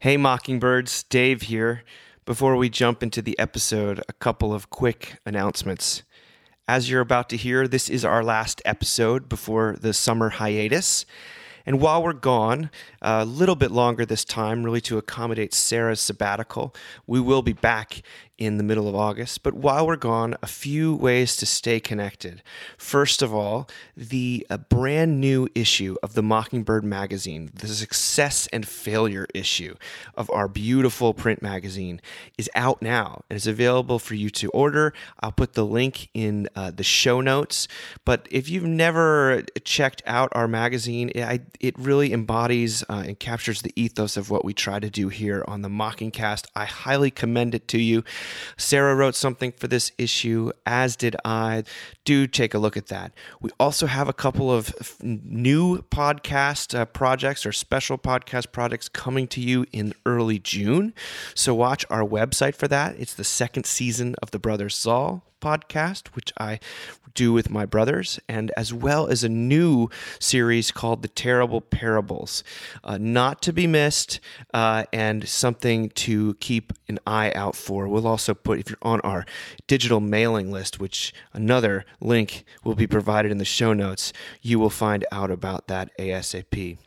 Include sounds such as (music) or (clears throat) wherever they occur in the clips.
Hey, Mockingbirds, Dave here. Before we jump into the episode, a couple of quick announcements. As you're about to hear, this is our last episode before the summer hiatus. And while we're gone, a little bit longer this time, really to accommodate Sarah's sabbatical, we will be back in the middle of August. But while we're gone, a few ways to stay connected. First of all, the brand new issue of the Mockingbird magazine, the success and failure issue of our beautiful print magazine, is out now and is available for you to order. I'll put the link in uh, the show notes. But if you've never checked out our magazine, it, it really embodies uh, and captures the ethos of what we try to do here on the Mockingcast. I highly commend it to you. Sarah wrote something for this issue, as did I. Do take a look at that. We also have a couple of f- new podcast uh, projects or special podcast projects coming to you in early June. So watch our website for that. It's the second season of the Brothers Zahl podcast, which I do with my brothers, and as well as a new series called The Terrible Parables. Uh, not to be missed, uh, and something to keep an eye out for. We'll also put, if you're on our digital mailing list, which another link will be provided in the show notes, you will find out about that ASAP.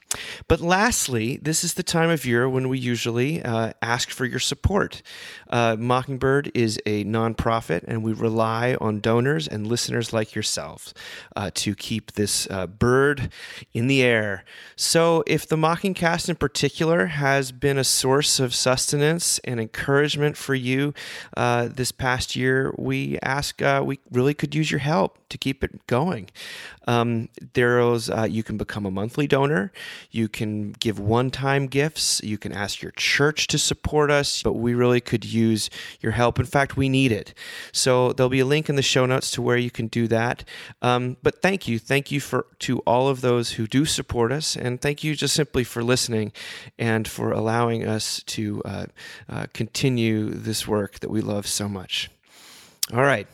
But lastly, this is the time of year when we usually uh, ask for your support. Uh, Mockingbird is a nonprofit, and we rely on donors and listeners like yourselves uh, to keep this uh, bird in the air. So, if the Mockingcast in particular has been a source of sustenance and encouragement for you uh, this past year, we ask, uh, we really could use your help to keep it going. Um, there's uh, you can become a monthly donor. You can give one-time gifts. You can ask your church to support us, but we really could use your help. In fact, we need it. So there'll be a link in the show notes to where you can do that. Um, but thank you, thank you for to all of those who do support us, and thank you just simply for listening and for allowing us to uh, uh, continue this work that we love so much. All right,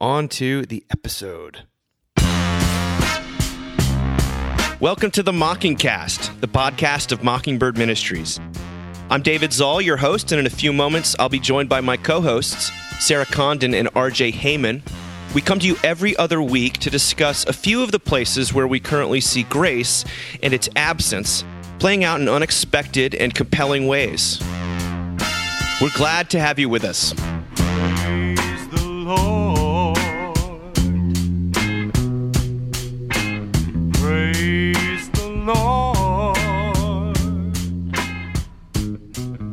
on to the episode. Welcome to the Mockingcast, the podcast of Mockingbird Ministries. I'm David Zahl, your host, and in a few moments, I'll be joined by my co hosts, Sarah Condon and RJ Heijmen. We come to you every other week to discuss a few of the places where we currently see grace and its absence playing out in unexpected and compelling ways. We're glad to have you with us.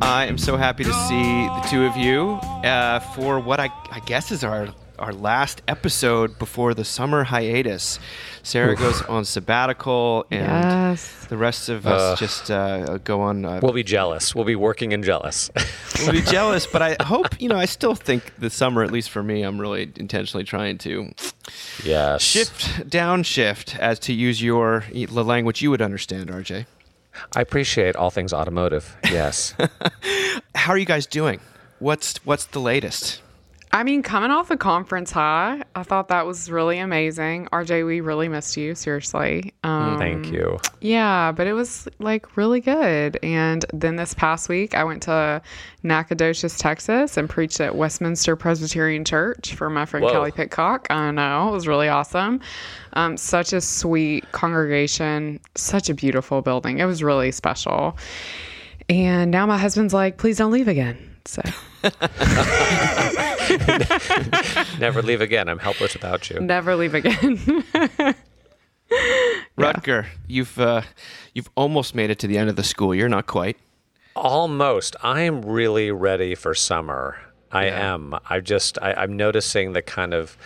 I am so happy to see the two of you uh, for what I, I guess is our our last episode before the summer hiatus. Sarah goes on sabbatical, and Yes. the rest of us just uh, go on. Uh, We'll be jealous. We'll be working and jealous. (laughs) we'll be jealous, but I (laughs) hope you know. I still think the summer, at least for me, I'm really intentionally trying to yes. shift, downshift, as to use your the language you would understand, RJ. I appreciate all things automotive. Yes. (laughs) How are you guys doing? What's what's the latest? I mean, coming off the conference high, I thought that was really amazing. RJ, we really missed you, seriously. Um, Thank you. Yeah, but it was like really good. And then this past week, I went to Nacogdoches, Texas, and preached at Westminster Presbyterian Church for my friend Whoa. Kelly Pitcock. I know it was really awesome. Um, such a sweet congregation, such a beautiful building. It was really special. And now my husband's like, please don't leave again. So. (laughs) (laughs) Never leave again. I'm helpless without you. Never leave again. (laughs) Rutger, you've uh, you've almost made it to the end of the school year. Not quite. Almost. I am really ready for summer. I am. I just I, I'm noticing the kind of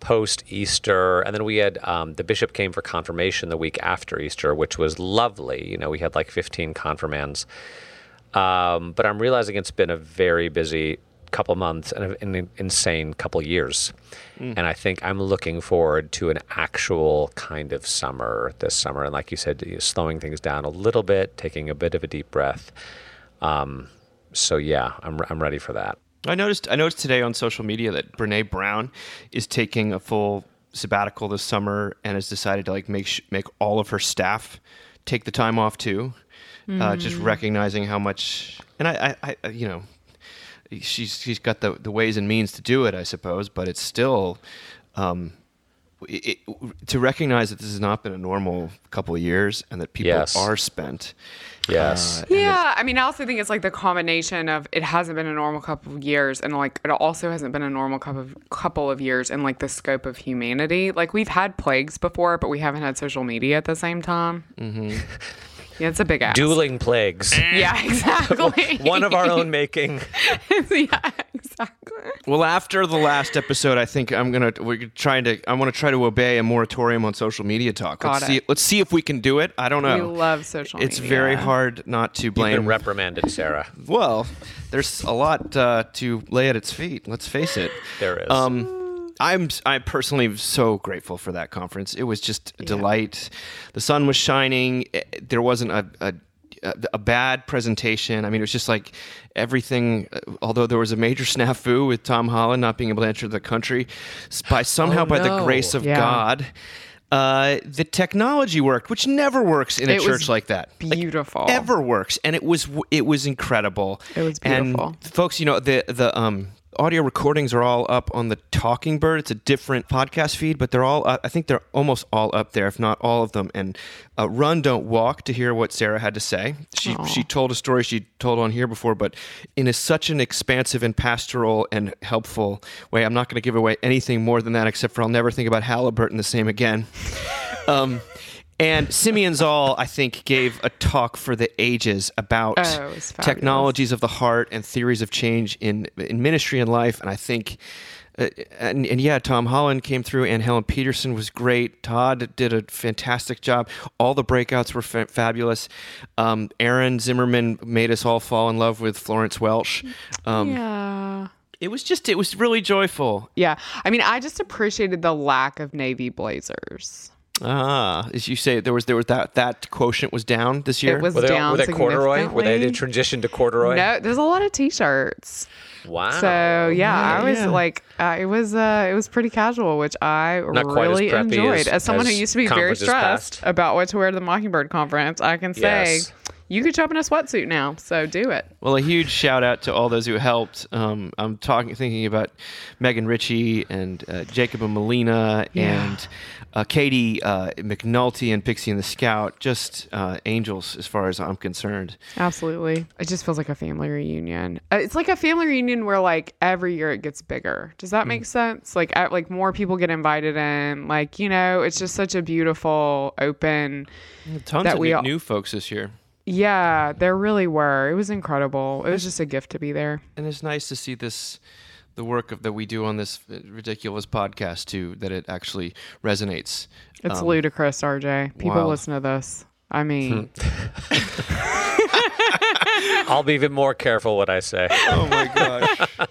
post Easter, and then we had um, the bishop came for confirmation the week after Easter, which was lovely. You know, we had like 15 confirmands. Um, but I'm realizing it's been a very busy couple months and an an insane couple years. And I think I'm looking forward to an actual kind of summer this summer. And like you said, you know, slowing things down a little bit, taking a bit of a deep breath. Um, so yeah, I'm I'm ready for that. I noticed I noticed today on social media that Brene Brown is taking a full sabbatical this summer and has decided to like make sh- make all of her staff take the time off too. uh, just recognizing how much, and I, I, I, you know, she's she's got the the ways and means to do it, I suppose, but it's still. Um, it, it- to recognize that this has not been a normal couple of years and that people Yes. are spent. Yes. uh, and that- Yeah, I mean, I also think it's like the combination of it hasn't been a normal couple of years, and like it also hasn't been a normal couple of couple of years in like the scope of humanity. Like we've had plagues before, but we haven't had social media at the same time. Mm-hmm. (laughs) Yeah, it's a big ass. Dueling plagues. (laughs) Yeah, (laughs) exactly. One of our own making. (laughs) yeah, exactly. Well, after the last episode, I think I'm gonna we're trying to I want to try to obey a moratorium on social media talk. Got let's it. see let's see if we can do it. I don't know. We love social media. it's media. very hard not to You've blame. been reprimanded, Sarah. well, there's a lot uh, to lay at its feet. Let's face it. There is. Um, I'm I'm personally so grateful for that conference. It was just a delight. The sun was shining. Eh, There wasn't a, a a bad presentation. I mean, it was just like everything. uh, Although there was a major (laughs) snafu with Tom Holland not being able to enter the country, by somehow Oh, by the grace of Yeah. God. Uh, the technology worked, which never works in a It church like that. Like, beautiful. ever works, and it was it was incredible. It was beautiful. And folks, you know the the um audio recordings are all up on the Talking Bird. It's a different podcast feed, but they're all. Uh, I think they're almost all up there, if not all of them. And uh, run, don't walk to hear what Sarah had to say. She she told a story she told on here before, but in a, such an expansive and pastoral and helpful way. I'm not going to give away anything more than that, except for I'll never think about Halliburton the same again. (laughs) Um, and Simeon Zahl, I think, gave a talk for the ages about Oh, it was fabulous. technologies of the heart and theories of change in in ministry and life. And I think, uh, and, and yeah, Tom Holland came through, and Helen Peterson was great. Todd did a fantastic job. All the breakouts were fa- fabulous. Um, Aaron Zimmerman made us all fall in love with Florence Welch. Um, Yeah. It was just, it was really joyful. Yeah. I mean, I just appreciated the lack of navy blazers. Ah, as you say, there was there was that that quotient was down this year. It was were they, down were they corduroy? Were they significantly. the transition to corduroy? No, there's a lot of t-shirts. Wow. So yeah, I was yeah. like, uh, it was uh, it was pretty casual, which I Not quite as really enjoyed. as- As, someone who used to be very stressed past. about what to wear to the Mockingbird conference, I can say Yes. You could show up in a sweatsuit now. So do it. Well, a huge shout out to all those who helped. Um, I'm talking, thinking about Megan Ritchie and uh, Jacob and Melina Yeah. and uh, Katie uh, McNulty and Pixie and the Scout. Just uh, angels, as far as I'm concerned. Absolutely. It just feels like a family reunion. Uh, It's like a family reunion where like every year it gets bigger. Does that Mm. make sense? Like uh, like more people get invited in. Like, you know, it's just such a beautiful open Tons That of we new, all- new folks this year, Yeah, there really were. It was incredible. It was just a gift to be there. and it's nice to see this. The work of, that we do on this ridiculous podcast too, that it actually resonates. It's Um, ludicrous, RJ. People wow. listen to this. I mean, (laughs) I'll be even more careful what I say. Oh my gosh!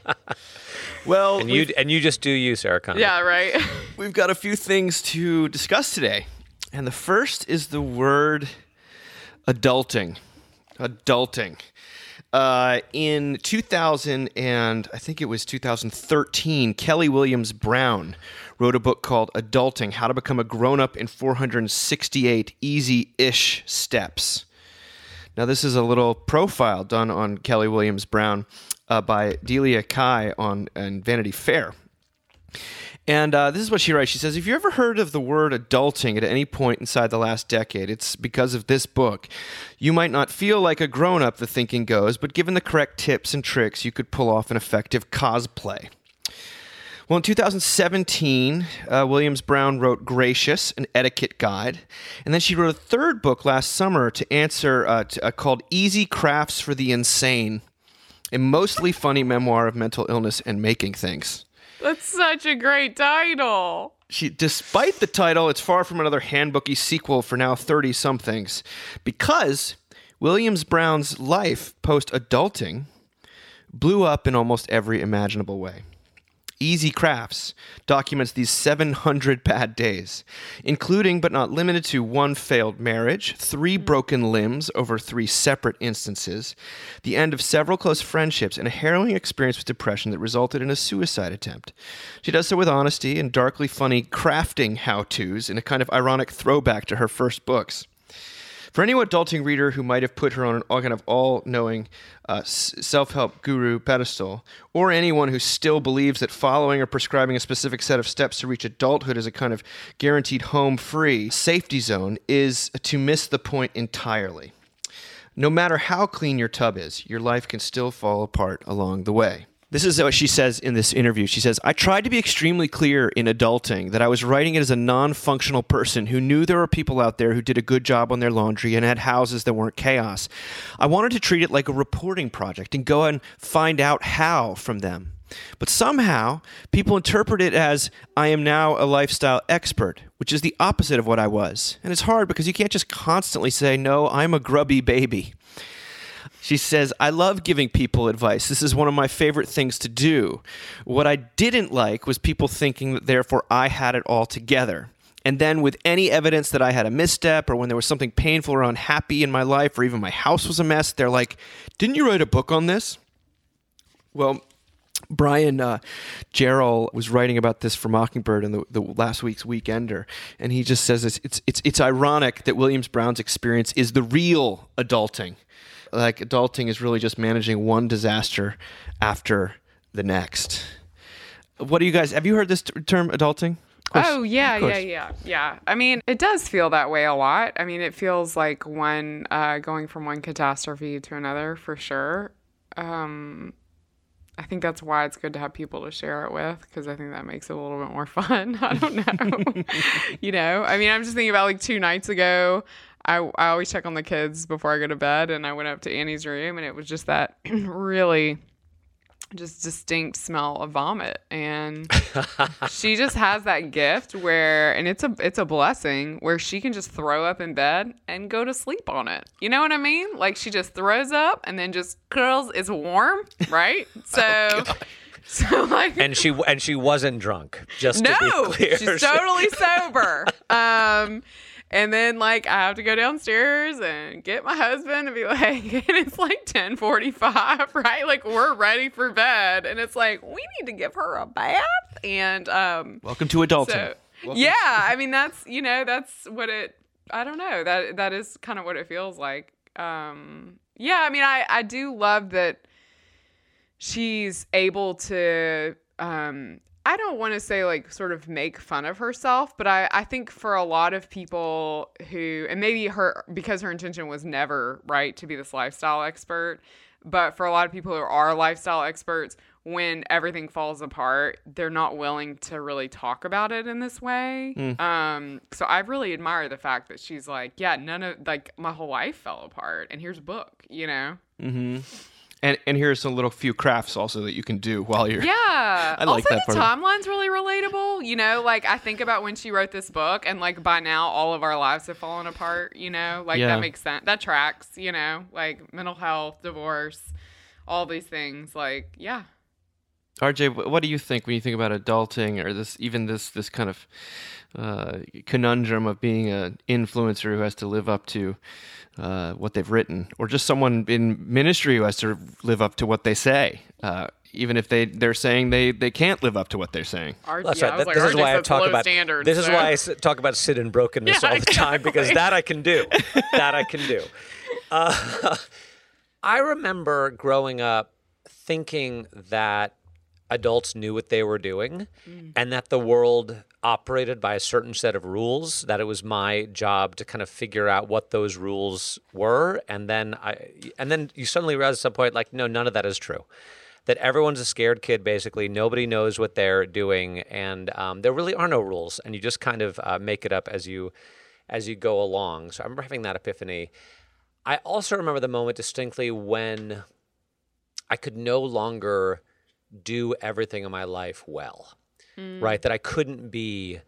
well, And you and you just do you, Sarah Connor. yeah, right. (laughs) We've got a few things to discuss today. And the first is the word adulting. Adulting. Uh, in 2000 and I think it was 2013, Kelly Williams Brown wrote a book called Adulting: How to Become a Grown Up in 468 Easy-ish Steps. Now, this is a little profile done on Kelly Williams Brown uh, by Delia Cai on, on Vanity Fair. And uh, this is what she writes. She says, If you ever heard of the word adulting at any point inside the last decade, it's because of this book. You might not feel like a grown up, the thinking goes, but given the correct tips and tricks, you could pull off an effective cosplay. Well, in 2017, uh, Williams Brown wrote Gracious, an etiquette guide. And then she wrote a third book last summer to answer uh, to, uh, called Easy Crafts for the Insane, a mostly funny memoir of mental illness and making things. That's such a great title. She, despite the title, it's far from another handbooky sequel for now 30 somethings because Williams Brown's life post adulting blew up in almost every imaginable way. Easy Crafts documents these 700 (laughs) bad days, including but not limited to one failed marriage, three mm-hmm. broken limbs over three separate instances, the end of several close friendships, and a harrowing experience with depression that resulted in a suicide attempt. She does so with honesty and darkly funny crafting how to's in a kind of ironic throwback to her first books. For any adulting reader who might have put her on an all kind of all-knowing uh, self-help guru pedestal, or anyone who still believes that following or prescribing a specific set of steps to reach adulthood is a kind of guaranteed home-free safety zone, is to miss the point entirely. No matter how clean your tub is, your life can still fall apart along the way. This is what she says in this interview. She says, I tried to be extremely clear in adulting that I was writing it as a non functional person who knew there were people out there who did a good job on their laundry and had houses that weren't chaos. I wanted to treat it like a reporting project and go and find out how from them. But somehow, people interpret it as I am now a lifestyle expert, which is the opposite of what I was. And it's hard because you can't just constantly say, No, I'm a grubby baby. She says, I love giving people advice. This is one of my favorite things to do. What I didn't like was people thinking that therefore I had it all together. And then, with any evidence that I had a misstep or when there was something painful or unhappy in my life or even my house was a mess, they're like, Didn't you write a book on this? Well, Bryan uh, Jarrell was writing about this for Mockingbird in the, the last week's Weekender, and he just says it's, it's, it's, it's ironic that Williams Brown's experience is the real adulting like adulting is really just managing one disaster after the next. What do you guys have you heard this t- term adulting? Course, oh yeah, yeah, yeah, yeah. I mean, it does feel that way a lot. I mean, it feels like one uh, going from one catastrophe to another for sure. Um, I think that's why it's good to have people to share it with because I think that makes it a little bit more (laughs) fun. I don't know. (laughs) you know, I mean, I'm just thinking about like two nights ago. I, I always check on the kids before I go to bed, and I went up to Annie's room, and it was just that (clears throat) really just distinct smell of vomit. And (laughs) she just has that gift where and it's a it's a blessing where she can just throw up in bed and go to sleep on it. You know what i mean? Like she just throws up and then just curls it's warm right? (laughs) So oh, (laughs) so like and she and she wasn't drunk just no to be clear. she's totally sober. Um and then like I have to go downstairs and get my husband and be (laughs) like, and it's like 1045, (laughs) right? Like we're ready for bed. And it's like, we need to give her a bath. And um Welcome to adulthood. So, yeah, I mean that's you know, that's what it I don't know. That that is kind of what it feels like. Um yeah, I mean I I do love that she's able to um I don't want to say like sort of make fun of herself, but I, I think for a lot of people who, and maybe her, because her intention was never, right, to be this lifestyle expert, but for a lot of people who are lifestyle experts, when everything falls apart, they're not willing to really talk about it in this way. Mm. Um, so I really admire the fact that she's like, yeah, none of, like, my whole life fell apart, and here's a book, you know? Mm-hmm. And and here's some little few crafts also that you can do while you're. Yeah. (laughs) I like also, that. the timeline's really relatable. You know, like I think about when she wrote this book, and like by now all of our lives have fallen apart. You know, like yeah. that makes sense. That tracks. You know, like mental health, divorce, all these things. Like, yeah. RJ, what do you think when you think about adulting, or this even this this kind of uh, conundrum of being an influencer who has to live up to uh, what they've written, or just someone in ministry who has to live up to what they say, uh, even if they they're saying they they can't live up to what they're saying. Our, That's yeah, right. Like, this is why I talk about standards, this so. is why I talk about sin and brokenness (laughs) yeah, all the time because that I can do. (laughs) that I can do. Uh, (laughs) I remember growing up thinking that adults knew what they were doing mm. and that the world operated by a certain set of rules that it was my job to kind of figure out what those rules were. And then i and then you suddenly realize at some point like no none of that is true. That everyone's a scared kid basically. Nobody knows what they're doing. And um, there really are no rules. And you just kind of uh, make it up as you as you go along. So i remember having that epiphany. I also remember the moment distinctly when i could no longer do everything in my life well mm. right? That I couldn't be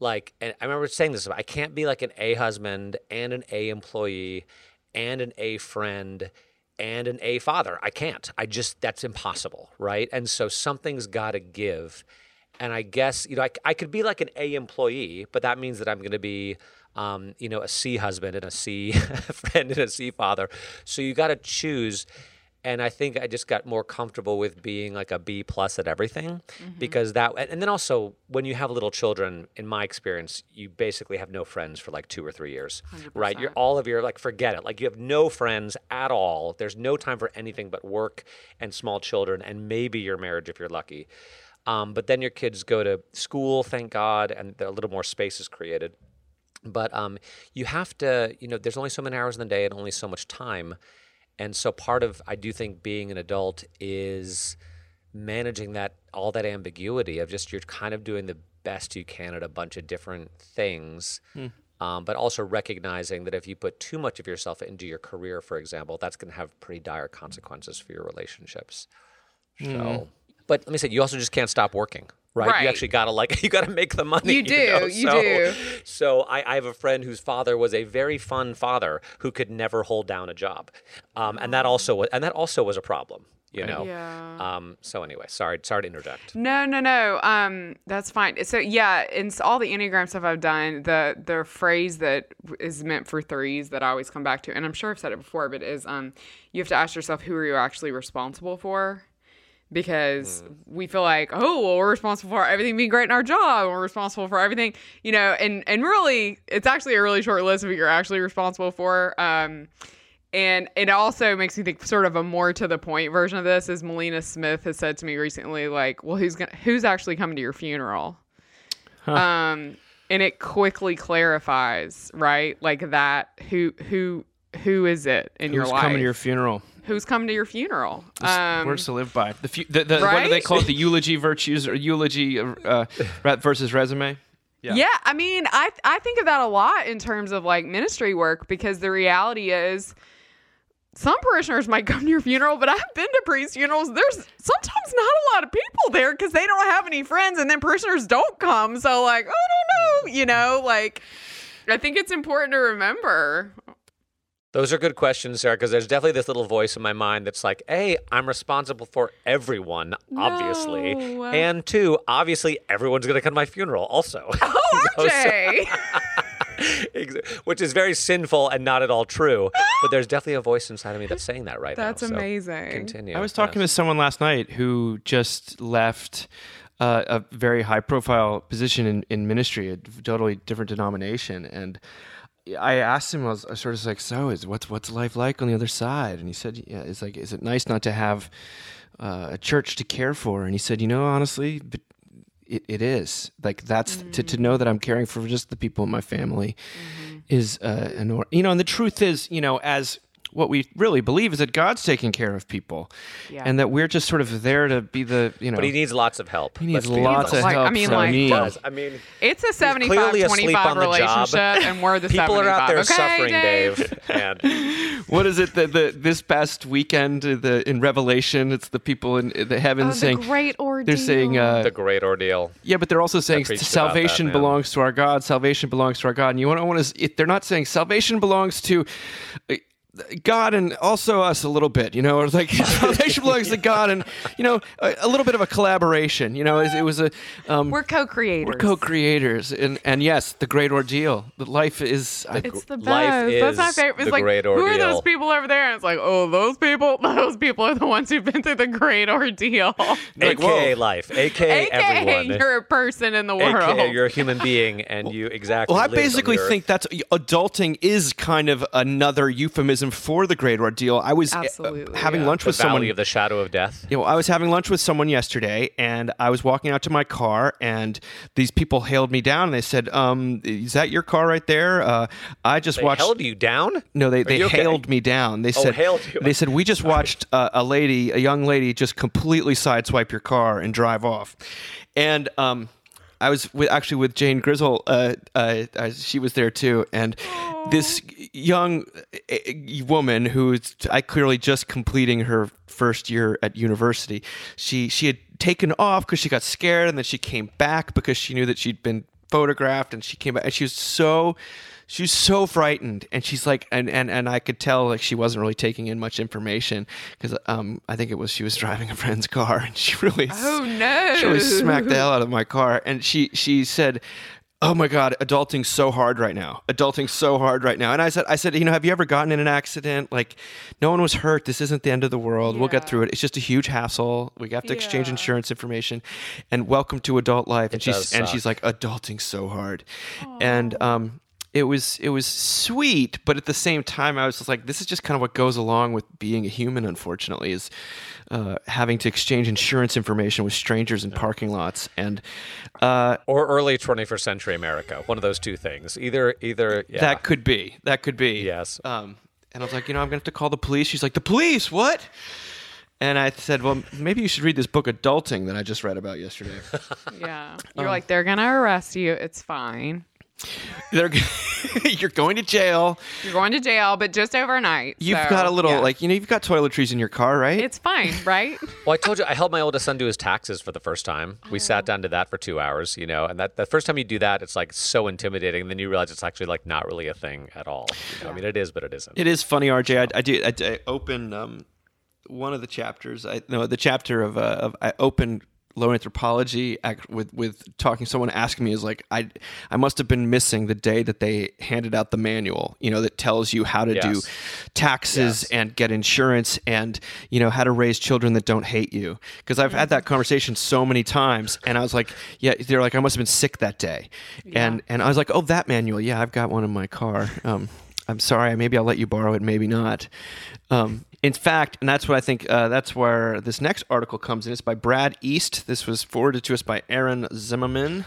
like, and I remember saying this, I can't be like an A husband and an A employee and an A friend and an A father. I can't. I just, that's impossible, right? And so something's got to give. And I guess, you know, I, I could be like an A employee, but that means that I'm going to be, um, you know, a C husband and a C (laughs) friend and a C father. So you got to choose. And I think I just got more comfortable with being like a B plus at everything because that and then also when you have little children in my experience you basically have no friends for like 2 or 3 years right? You're all of your like forget it. Like you have no friends at all. There's no time for anything but work and small children and maybe your marriage if you're lucky. Um, but then your kids go to school thank God and a little more space is created. But um, you have to you know there's only so many hours in the day and only so much time and so part of i do think being an adult is managing that all that ambiguity of just you're kind of doing the best you can at a bunch of different things um, but also recognizing that if you put too much of yourself into your career for example that's going to have pretty dire consequences for your relationships. So but let me say you also just can't stop working right, Right. you actually gotta like (laughs) you gotta make the money You (laughs) do, know? you So- do. so I, I have a friend whose father was a very fun father who could never hold down a job, um, and that also was, and that also was a problem. You know. Yeah. Um, so anyway, sorry, sorry to interject. No, no, no. Um, that's fine. So yeah, in all the enneagram stuff I've done, the the phrase that is meant for threes that I always come back to, and I'm sure I've said it before, but is um, you have to ask yourself who are you actually responsible for, because we feel like oh well we're responsible for everything being great in our job, and we're responsible for everything, you know, and and really it's actually a really short list of what you're actually responsible for. Um, and it also makes me think sort of a more to the point version of this is Melina Smith has said to me recently, like, well, who's gonna who's actually coming to your funeral? Um, and it quickly clarifies, right? Like that who who who is it in your life? coming to your funeral? Who's coming to your funeral? Um, words to live by. The, fu- the, the what do they call it? The eulogy virtues or eulogy uh, versus resume? Yeah. I mean, I I think of that a lot in terms of like ministry work because the reality is some parishioners might come to your funeral, but I've been to priest funerals. There's sometimes not a lot of people there because they don't have any friends, and then parishioners don't come. So like, I don't know, you know, like I think it's important to remember. Those are good questions, Sarah, because there's definitely this little voice in my mind that's like, "A, I'm responsible for everyone, obviously, No. and two, obviously, everyone's going to come to my funeral, also." Oh, (laughs) You so- RJ. (laughs) Which is very sinful and not at all true. But there's definitely a voice inside of me that's saying that right That's now. so amazing. Continue. I was talking yes. to someone last night who just left uh, a very high profile position in, in ministry, a totally different denomination. And I asked him, I was, I was sort of like, so is what's, what's life like on the other side? And he said, yeah, it's like, is it nice not to have uh, a church to care for? And he said, you know, honestly, but it, it is like that's to, to know that I'm caring for just the people in my family is uh, an or- you know, and the truth is, you know, as what we really believe is that God's taking care of people, Yeah. and that we're just sort of there to be the you know. But he needs lots of help. he needs Let's lots honest. of Like, I mean, from like- me. He does. I mean, It's a he's 75 clearly asleep 25 on the (laughs) relationship, and we're the People 75. are out there okay, suffering, Dave? Dave. (laughs) And What is it that the this past weekend uh, the in Revelation? It's the people in the heavens Oh, the saying great ordeal. they're saying uh, the great ordeal. Yeah, but they're also saying preached about that, salvation belongs to our God. Salvation belongs to our God. And you want to want to. They're not saying salvation belongs to uh, God and also us a little bit. You know, it's like (laughs) salvation belongs to (laughs) God and you know a, a little bit of a collaboration. You know, it, it was a um, We're co-creators. we're co-creators and and yes, the great ordeal. The life is. I, It's the best. Life That's my favorite. It's the like, great who are those people over there? And it's like, oh, those people. (laughs) Those people are the ones who've been through the great ordeal. Like, AKA whoa. life. AKA, AKA, everyone. you're a person in the world. AKA you're a human being and you exactly. Well, I lived on the basically earth. think that's adulting is kind of another euphemism for the great ordeal. I was uh, Absolutely, having yeah. lunch the with valley someone of the shadow of death. you know, I was having lunch with someone yesterday, and I was walking out to my car, and these people hailed me down, and they said, um, "Is that your car right there?" Uh, I just They watched. held you down. no, they, Are they you okay? hailed me down. They Oh, said, hailed you. They said, "We just watched uh, a lady, a young lady, just completely sideswipe your car and drive off," and um. I was with, actually with Jane Grizzle. Uh, uh, uh, she was there too, and this young uh, uh, woman who's I clearly just completing her first year at university. She she had taken off because she got scared, and then she came back because she knew that she'd been photographed, and she came back, and she was so she was so frightened. And she's like and and, and i could tell like she wasn't really taking in much information because um i think it was she was driving a friend's car and she (laughs) really Oh, no. she really smacked the hell out of my car. And she she said oh my god adulting so hard right now. Adulting so hard right now. And i said i said you know have you ever gotten in an accident? Like no one was hurt. This isn't the end of the world. We'll get through it. It's just a huge hassle. We have to exchange Yeah. insurance information. And welcome to adult life. And she's and she's like adulting so hard. And um it was it was sweet but at the same time i was just like this is just kind of what goes along with being a human unfortunately is uh, having to exchange insurance information with strangers in parking lots and uh, Or early 21st century America. One of those two things. Either, either. Yeah. That could be. That could be. Yes. Um, and I was like, you know, I'm gonna have to call the police. She's like, the police? What? And I said, well, maybe you should read this book, Adulting, that I just read about yesterday. (laughs) Yeah. You're Um, like, they're going to arrest you. It's fine. They're, (laughs) you're going to jail. You're going to jail, but just overnight. You've So, got a little, yeah. like, you know, you've got toiletries in your car, right? It's fine, right? (laughs) Well, I told you I helped my oldest son do his taxes for the first time. We Oh. sat down to that for two hours, you know, and that the first time you do that, it's like so intimidating. And then you realize it's actually like not really a thing at all. You know? I mean, it is, but it isn't. It is funny, RJ. I, I do. I, I open um, one of the chapters. I no, the chapter of, uh, of I opened low anthropology act with with talking. Someone asking me is like, I I must have been missing the day that they handed out the manual. You know, that tells you how to do taxes Yes. and get insurance and you know how to raise children that don't hate you. Because I've had that conversation so many times, and I was like, yeah, they're like, I must have been sick that day, and and I was like, oh, that manual, yeah, I've got one in my car. Um, I'm sorry, maybe I'll let you borrow it, maybe not. Um, in fact, and that's what I think. Uh, that's where this next article comes in. It's by Brad East. This was forwarded to us by Aaron Zimmerman.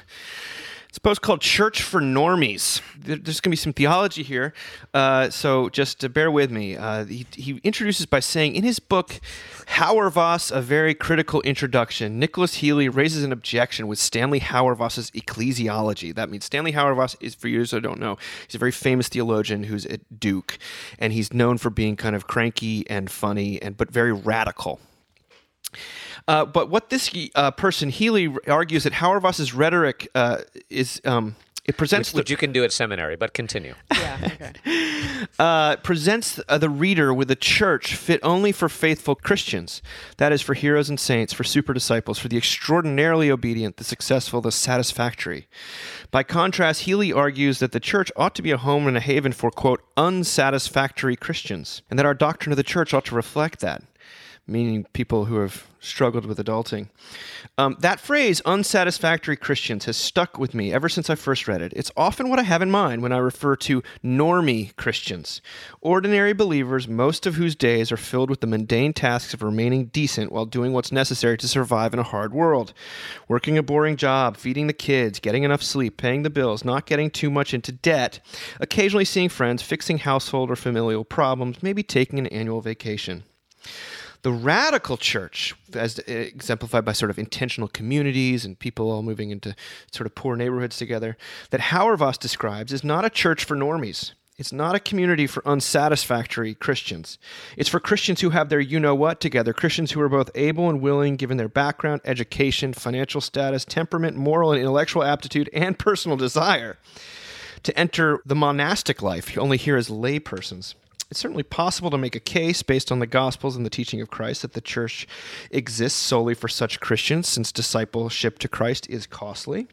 It's a post called Church for Normies. There's going to be some theology here, uh, so just uh, bear with me. Uh, he, he introduces by saying, in his book, Hauerwas, A Very Critical Introduction, Nicholas Healy raises an objection with Stanley Hauerwas's ecclesiology. That means Stanley Hauerwas is, for you who don't know, he's a very famous theologian who's at Duke, and he's known for being kind of cranky and funny, and but very radical. Uh, but what this uh, person Healy argues that Hauerwas's rhetoric uh, is um, it presents Which you can do at seminary, but continue. (laughs) yeah. Okay. (laughs) uh, presents uh, the reader with a church fit only for faithful Christians. That is, for heroes and saints, for super disciples, for the extraordinarily obedient, the successful, the satisfactory. By contrast, Healy argues that the church ought to be a home and a haven for, quote, unsatisfactory Christians, and that our doctrine of the church ought to reflect that meaning people who have struggled with adulting. Um, that phrase, unsatisfactory Christians, has stuck with me ever since I first read it. It's often what I have in mind when I refer to normie Christians, ordinary believers, most of whose days are filled with the mundane tasks of remaining decent while doing what's necessary to survive in a hard world. Working a boring job, feeding the kids, getting enough sleep, paying the bills, not getting too much into debt, occasionally seeing friends, fixing household or familial problems, maybe taking an annual vacation. The radical church, as exemplified by sort of intentional communities and people all moving into sort of poor neighborhoods together, that Hauerwas describes is not a church for normies. It's not a community for unsatisfactory Christians. It's for Christians who have their you know what together, Christians who are both able and willing, given their background, education, financial status, temperament, moral and intellectual aptitude, and personal desire, to enter the monastic life, only here as laypersons. It's certainly possible to make a case based on the Gospels and the teaching of Christ that the church exists solely for such Christians, since discipleship to Christ is costly.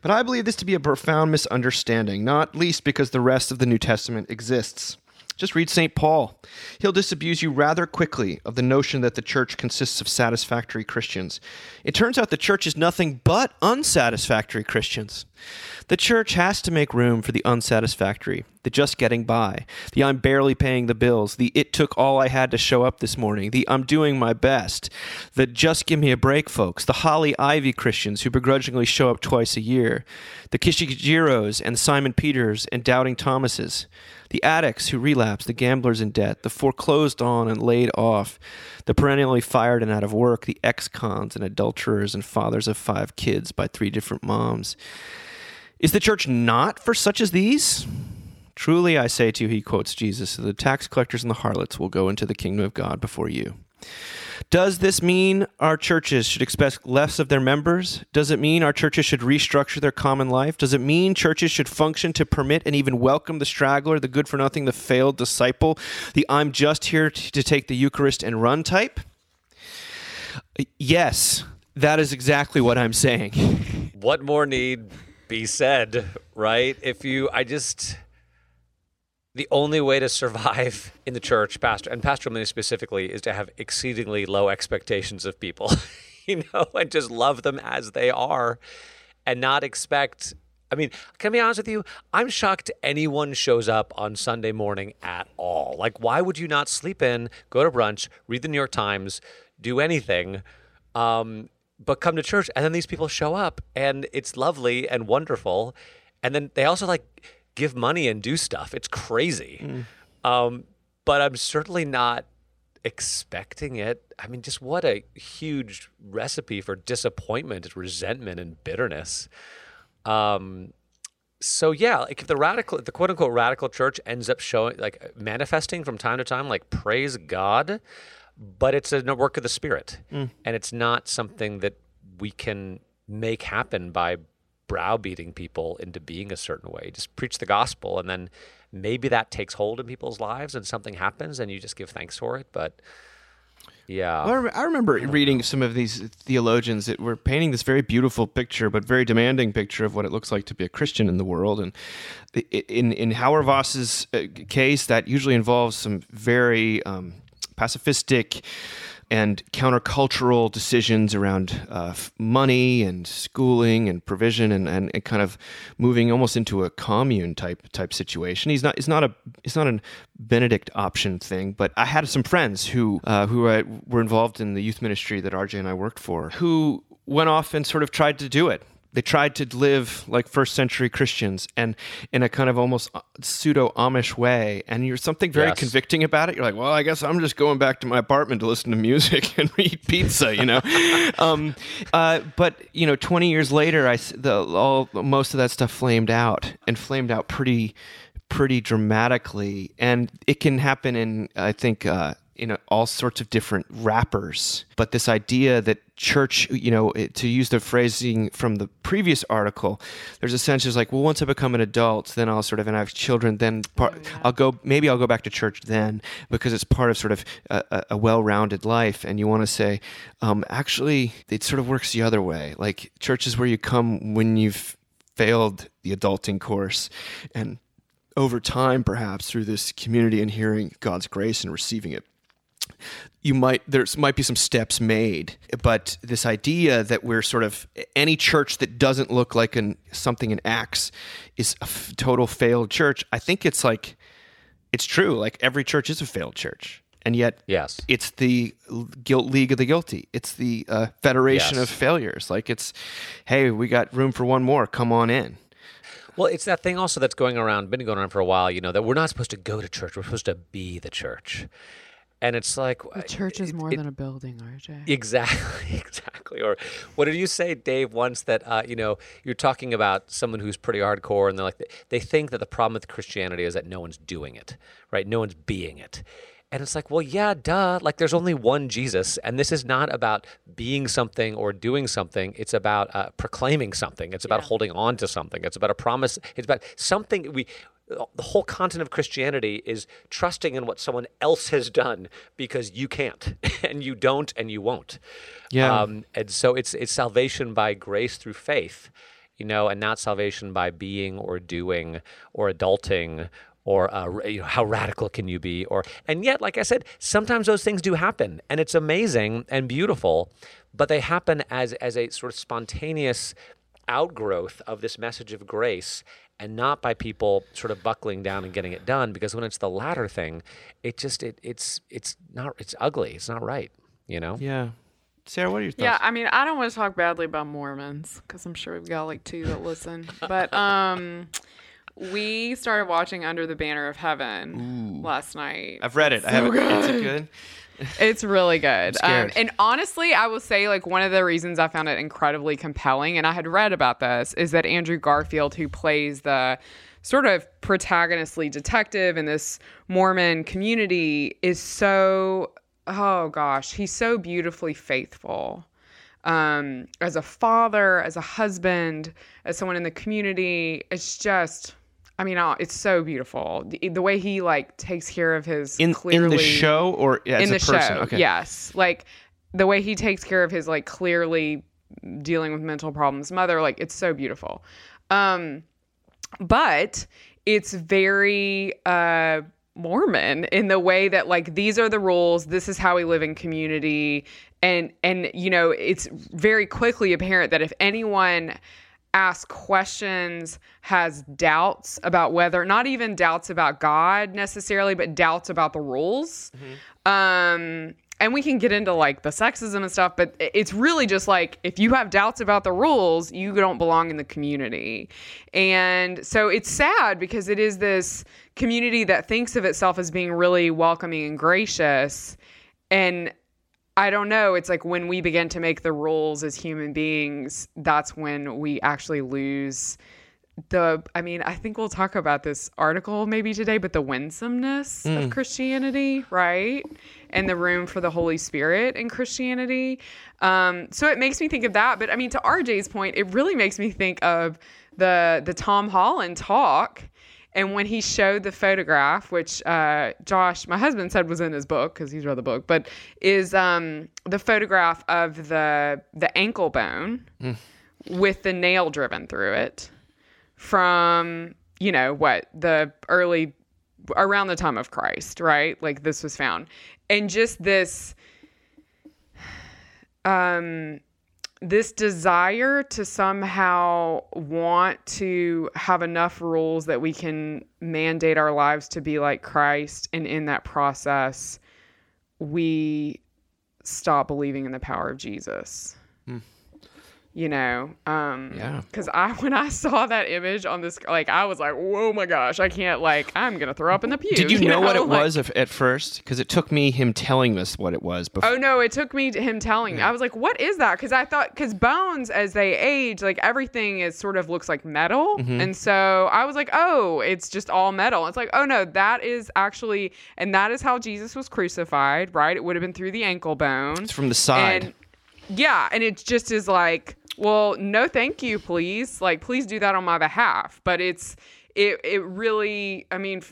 But I believe this to be a profound misunderstanding, not least because the rest of the New Testament exists. Just read St. Paul. He'll disabuse you rather quickly of the notion that the church consists of satisfactory Christians. It turns out the church is nothing but unsatisfactory Christians. The church has to make room for the unsatisfactory, the just getting by, the I'm barely paying the bills, the it took all I had to show up this morning, the I'm doing my best, the just give me a break folks, the Holly Ivy Christians who begrudgingly show up twice a year, the Kichijiros and Simon Peters and Doubting Thomases, the addicts who relapse, the gamblers in debt, the foreclosed on and laid off, the perennially fired and out of work, the ex cons and adulterers and fathers of five kids by three different moms. Is the church not for such as these? Truly, I say to you, he quotes Jesus, the tax collectors and the harlots will go into the kingdom of God before you. Does this mean our churches should expect less of their members? Does it mean our churches should restructure their common life? Does it mean churches should function to permit and even welcome the straggler, the good for nothing, the failed disciple, the I'm just here to take the Eucharist and run type? Yes, that is exactly what I'm saying. What more need be said, right? If you, I just, the only way to survive in the church, pastor and pastoral ministry specifically, is to have exceedingly low expectations of people, (laughs) you know, and just love them as they are, and not expect. I mean, can I be honest with you? I'm shocked anyone shows up on Sunday morning at all. Like, why would you not sleep in, go to brunch, read the New York Times, do anything? Um, but come to church and then these people show up and it's lovely and wonderful and then they also like give money and do stuff. It's crazy. Um, but i'm certainly not expecting it. I mean just what a huge recipe for disappointment resentment and bitterness. Um, so yeah like if the radical the quote unquote radical church ends up showing like manifesting from time to time like praise god but it's a work of the spirit. And it's not something that we can make happen by browbeating people into being a certain way just preach the gospel and then maybe that takes hold in people's lives and something happens and you just give thanks for it but yeah Well, I rem- I remember reading some of these theologians that were painting this very beautiful picture, but very demanding picture of what it looks like to be a Christian in the world. And in in Hauerwas's uh, case, that usually involves some very um, pacifistic and countercultural decisions around uh, money and schooling and provision and, and, and kind of moving almost into a commune type type situation. He's not it's not a it's not a Benedict option thing, but I had some friends who uh, who were involved in the youth ministry that RJ and I worked for who went off and sort of tried to do it they tried to live like first century Christians and in a kind of almost pseudo Amish way. And you're something very Yes. convicting about it. You're like, well, I guess I'm just going back to my apartment to listen to music (laughs) and eat pizza, you know? (laughs) um, uh, but, you know, 20 years later, I, the, all, most of that stuff flamed out and flamed out pretty, pretty dramatically. And it can happen in, I think, uh, in all sorts of different wrappers. But this idea that church, you know, it, to use the phrasing from the previous article, there's a sense is like, well, once I become an adult, then I'll sort of, and I have children, then part, I'll go, maybe I'll go back to church then because it's part of sort of a, a, a well-rounded life. And you want to say, um, actually, it sort of works the other way. Like church is where you come when you've failed the adulting course and over time, perhaps through this community and hearing God's grace and receiving it, you might there's might be some steps made. But this idea that we're sort of any church that doesn't look like an something in Acts is a f- total failed church. I think it's like it's true. Like every church is a failed church, and yet Yes. it's the guilt league of the guilty. It's the uh, federation Yes. of failures. Like it's, hey, we got room for one more. Come on in. Well, it's that thing also that's going around, been going around for a while, you know, that we're not supposed to go to church. We're supposed to be the church. And it's like The church is it- more it- than a building, RJ. Exactly, (laughs) exactly. Or what did you say, Dave? Once that uh, you know you're talking about someone who's pretty hardcore, and they're like they think that the problem with Christianity is that no one's doing it, right? No one's being it, and it's like, well, yeah, duh. Like there's only one Jesus, and this is not about being something or doing something. It's about uh, proclaiming something. It's about holding on to something. It's about a promise. It's about something we the whole content of Christianity is trusting in what someone else has done because you can't (laughs) and you don't and you won't. Yeah. Um, and so it's it's salvation by grace through faith, you know, and not salvation by being or doing or adulting or uh, you know, how radical can you be or and yet like I said, sometimes those things do happen and it's amazing and beautiful, but they happen as as a sort of spontaneous outgrowth of this message of grace and not by people sort of buckling down and getting it done because when it's the latter thing it just it, it's it's not it's ugly it's not right you know Yeah. Sarah, what are your thoughts? Yeah, I mean, I don't want to talk badly about Mormons because I'm sure we've got like two that listen. (laughs) But um, we started watching Under the Banner of Heaven last night. I've read it. I haven't. Is it good? It's really good. Um, and honestly, I will say, like, one of the reasons I found it incredibly compelling, and I had read about this, is that Andrew Garfield, who plays the sort of protagonistly detective in this Mormon community, is so, oh gosh, he's so beautifully faithful. Um, as a father, as a husband, as someone in the community, it's just. I mean, it's so beautiful. The, the way he like takes care of his In clearly in the show or as in a the person? show. Okay. Yes, like the way he takes care of his like clearly dealing with mental problems mother. Like it's so beautiful. Um, but it's very uh, Mormon in the way that like these are the rules. This is how we live in community, and and you know it's very quickly apparent that if anyone asks questions, has doubts about whether not even doubts about God necessarily, but doubts about the rules. Um, and we can get into like the sexism and stuff, but it's really just like if you have doubts about the rules, you don't belong in the community. And so it's sad because it is this community that thinks of itself as being really welcoming and gracious. And I don't know. It's like when we begin to make the rules as human beings, that's when we actually lose the. I mean, I think we'll talk about this article maybe today, but the winsomeness of Christianity, right? And the room for the Holy Spirit in Christianity. Um, so it makes me think of that. But I mean, to RJ's point, it really makes me think of the the Tom Holland talk. And when he showed the photograph, which uh, Josh, my husband, said was in his book because he's read the book, but is um, the photograph of the the ankle bone with the nail driven through it from you know what the early around the time of Christ, right? Like this was found, and just this um this desire to somehow want to have enough rules that we can mandate our lives to be like Christ and in that process we stop believing in the power of Jesus. Hmm. You know, um Yeah. cuz I (laughs) when I saw that image on this like I was like, "Whoa my gosh, I can't like I'm going to throw up in the pew." Did you (laughs) know what it Like- was at at first? Because it took me him telling us what it was before. Oh no, it took me him telling me. I was like, "What is that?" Because I thought, because bones as they age, like everything is sort of looks like metal, and so I was like, "Oh, it's just all metal." It's like, "Oh no, that is actually, and that is how Jesus was crucified, right? It would have been through the ankle bone, It's from the side. and yeah, and it just is like, well, no, thank you, please. Like, please do that on my behalf. But it's it it really, I mean,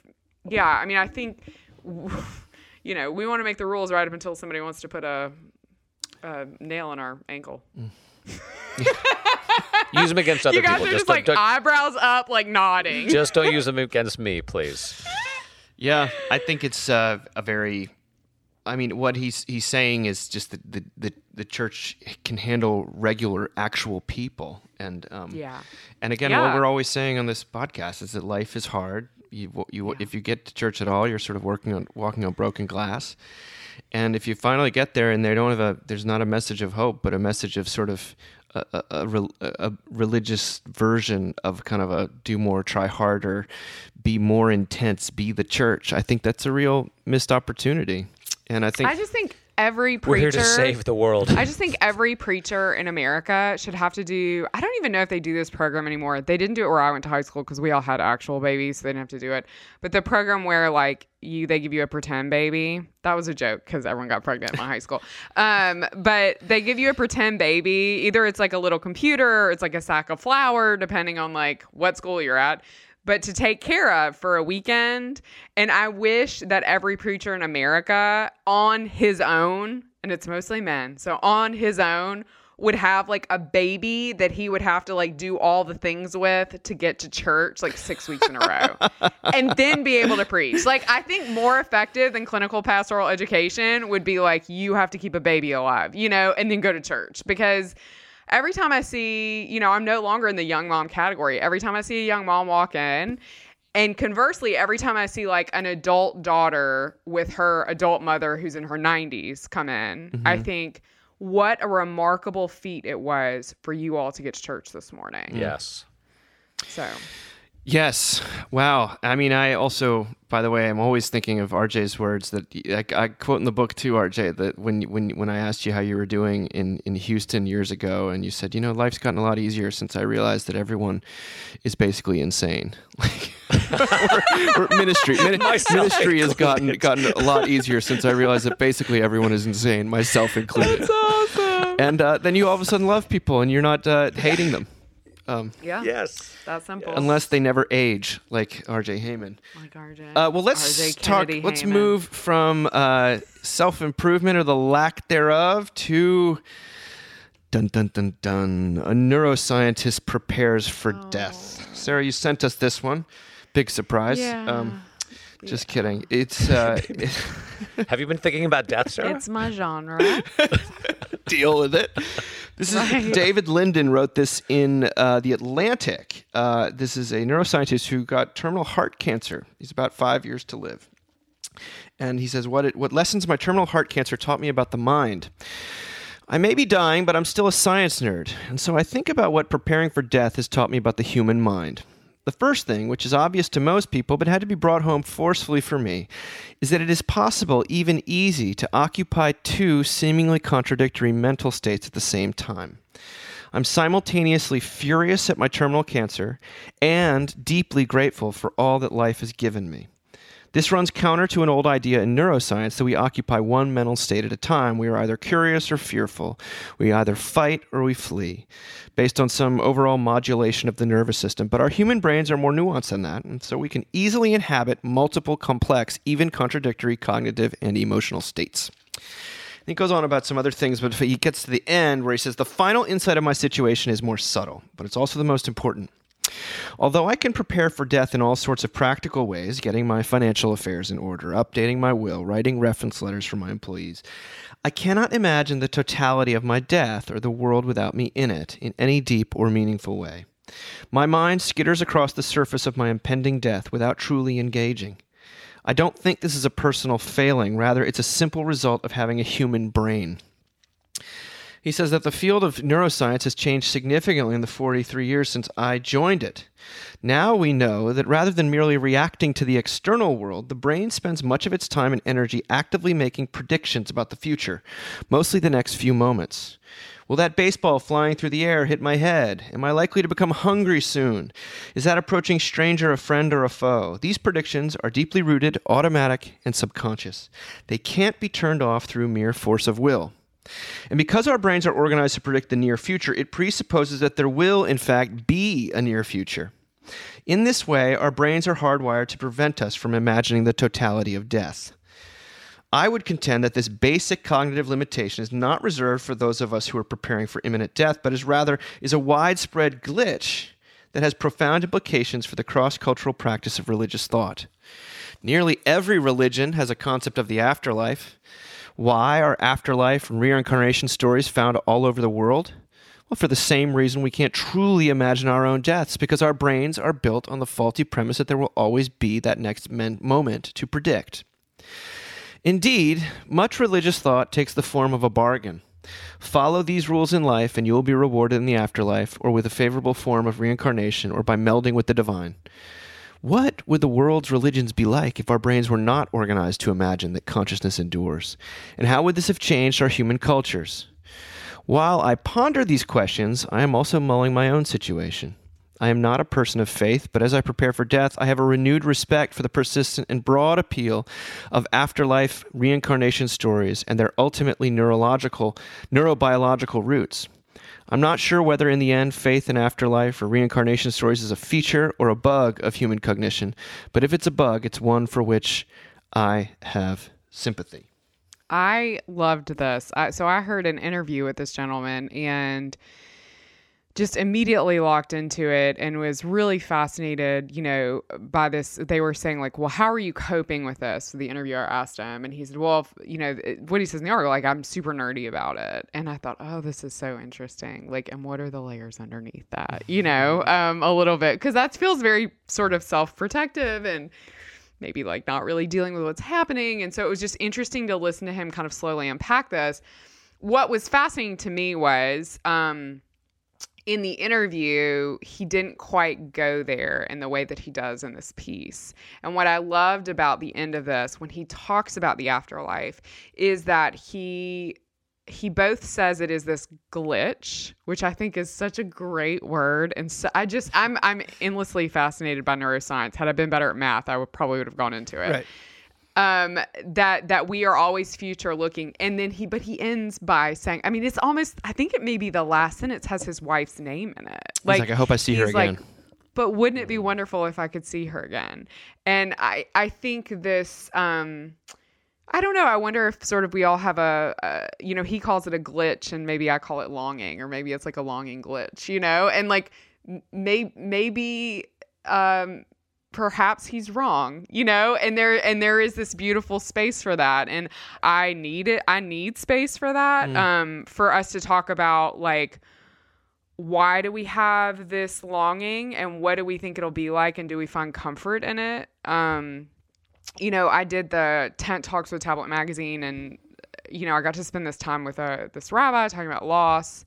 yeah, I mean, I think, (laughs) you know, we want to make the rules right up until somebody wants to put a, a nail in our ankle. (laughs) Use them against other You guys people. are Just just don't, like don't- eyebrows up, like nodding. just don't use them against me, please. Yeah, I think it's uh, a very. I mean, what he's he's saying is just that the, the the church can handle regular, actual people, and um, Yeah. And again, what we're always saying on this podcast is that life is hard. You you if you get to church at all, you're sort of working on walking on broken glass, and if you finally get there and they don't have a there's not a message of hope, but a message of sort of a, a, a, a religious version of kind of a do more, try harder, be more intense, be the church. I think that's a real missed opportunity, and I think I just think every preacher We're here to save the world. I just think every preacher in America should have to do. I don't even know if they do this program anymore. They didn't do it where I went to high school because we all had actual babies, so they didn't have to do it. But the program where like you, they give you a pretend baby. That was a joke because everyone got pregnant in my high school. (laughs) Um, but they give you a pretend baby. Either it's like a little computer, or it's like a sack of flour, depending on like what school you're at but to take care of for a weekend. And I wish that every preacher in America on his own, and it's mostly men, so on his own, would have like a baby that he would have to like do all the things with to get to church like six weeks in a row (laughs) and then be able to preach. Like, I think more effective than clinical pastoral education would be like, you have to keep a baby alive, you know, and then go to church because every time I see, you know, I'm no longer in the young mom category. Every time I see a young mom walk in, and conversely, every time I see like an adult daughter with her adult mother who's in her 90s come in, I mm-hmm. think, what a remarkable feat it was for you all to get to church this morning. yes. So, Yes. Wow. I mean, I also, by the way, I'm always thinking of RJ's words that I, I quote in the book too, RJ, that when when when I asked you how you were doing in in Houston years ago, and you said, you know, life's gotten a lot easier since I realized that everyone is basically insane. (laughs) Like (laughs) or, or ministry, mini- (laughs) ministry has gotten gotten a lot easier since I realized that basically everyone is insane, myself included. That's awesome. And uh, then you all of a sudden love people, and you're not uh, hating them. Um, Yeah. Yes. That's simple. unless they never age, like R.J. Heijmen. Like RJ. Uh, well, let's talk. Kennedy Let's move from uh, self improvement or the lack thereof to Dun dun dun dun. A neuroscientist prepares for death. Sarah, you sent us this one. Big surprise. Um, just kidding. It's uh, (laughs) Have you been thinking about death, Sarah? It's my genre. (laughs) deal with it. This is Right. David Linden wrote this in uh, the Atlantic. Uh, this is a neuroscientist who got terminal heart cancer. He's about five years to live, and he says, "What it, what lessons my terminal heart cancer taught me about the mind." I may be dying, but I'm still a science nerd, and so I think about what preparing for death has taught me about the human mind. The first thing, which is obvious to most people but had to be brought home forcefully for me, is that it is possible, even easy, to occupy two seemingly contradictory mental states at the same time. I'm simultaneously furious at my terminal cancer and deeply grateful for all that life has given me. This runs counter to an old idea in neuroscience that we occupy one mental state at a time. We are either curious or fearful. We either fight or we flee, based on some overall modulation of the nervous system. But our human brains are more nuanced than that, and so we can easily inhabit multiple complex, even contradictory cognitive and emotional states. He goes on about some other things, but he gets to the end where he says, The final insight of my situation is more subtle, but it's also the most important. Although I can prepare for death in all sorts of practical ways, getting my financial affairs in order, updating my will, writing reference letters for my employees, I cannot imagine the totality of my death or the world without me in it in any deep or meaningful way. My mind skitters across the surface of my impending death without truly engaging. I don't think this is a personal failing, rather, it's a simple result of having a human brain. He says that the field of neuroscience has changed significantly in the 43 years since I joined it. Now we know that rather than merely reacting to the external world, the brain spends much of its time and energy actively making predictions about the future, mostly the next few moments. Will that baseball flying through the air hit my head? Am I likely to become hungry soon? Is that approaching stranger a friend or a foe? These predictions are deeply rooted, automatic, and subconscious. They can't be turned off through mere force of will. And because our brains are organized to predict the near future, it presupposes that there will, in fact, be a near future. In this way, our brains are hardwired to prevent us from imagining the totality of death. I would contend that this basic cognitive limitation is not reserved for those of us who are preparing for imminent death, but is rather is a widespread glitch that has profound implications for the cross-cultural practice of religious thought. Nearly every religion has a concept of the afterlife. Why are afterlife and reincarnation stories found all over the world? Well, for the same reason we can't truly imagine our own deaths, because our brains are built on the faulty premise that there will always be that next men- moment to predict. Indeed, much religious thought takes the form of a bargain. Follow these rules in life, and you will be rewarded in the afterlife, or with a favorable form of reincarnation, or by melding with the divine. What would the world's religions be like if our brains were not organized to imagine that consciousness endures? And how would this have changed our human cultures? While I ponder these questions, I am also mulling my own situation. I am not a person of faith, but as I prepare for death, I have a renewed respect for the persistent and broad appeal of afterlife reincarnation stories and their ultimately neurological, neurobiological roots. I'm not sure whether in the end faith in afterlife or reincarnation stories is a feature or a bug of human cognition, but if it's a bug, it's one for which I have sympathy. I loved this. I, so I heard an interview with this gentleman and just immediately locked into it and was really fascinated, you know, by this. They were saying like, "Well, how are you coping with this?" The interviewer asked him, and he said, "Well, if, you know, what he says in the article, like I'm super nerdy about it." And I thought, "Oh, this is so interesting. Like, and what are the layers underneath that? You know, um, a little bit because that feels very sort of self-protective and." maybe like not really dealing with what's happening. And so it was just interesting to listen to him kind of slowly unpack this. What was fascinating to me was um, in the interview, he didn't quite go there in the way that he does in this piece. And what I loved about the end of this, when he talks about the afterlife, is that he he both says it is this glitch, which I think is such a great word, and so I just I'm I'm endlessly fascinated by neuroscience. Had I been better at math, I would probably would have gone into it. Um, that that we are always future looking, and then he but he ends by saying, I mean, it's almost I think it may be the last sentence has his wife's name in it. like, like "I hope I see her he's like, again." but wouldn't it be wonderful if I could see her again? And I I think this um I don't know. I wonder if sort of we all have a, a, you know, he calls it a glitch, and maybe I call it longing, or maybe it's like a longing glitch, you know, and like may, maybe, um, perhaps he's wrong, you know, and there and there is this beautiful space for that, and I need it. I need space for that, um, for us to talk about like why do we have this longing and what do we think it'll be like and do we find comfort in it? Um you know i did the tent talks with tablet magazine and you know i got to spend this time with a this rabbi talking about loss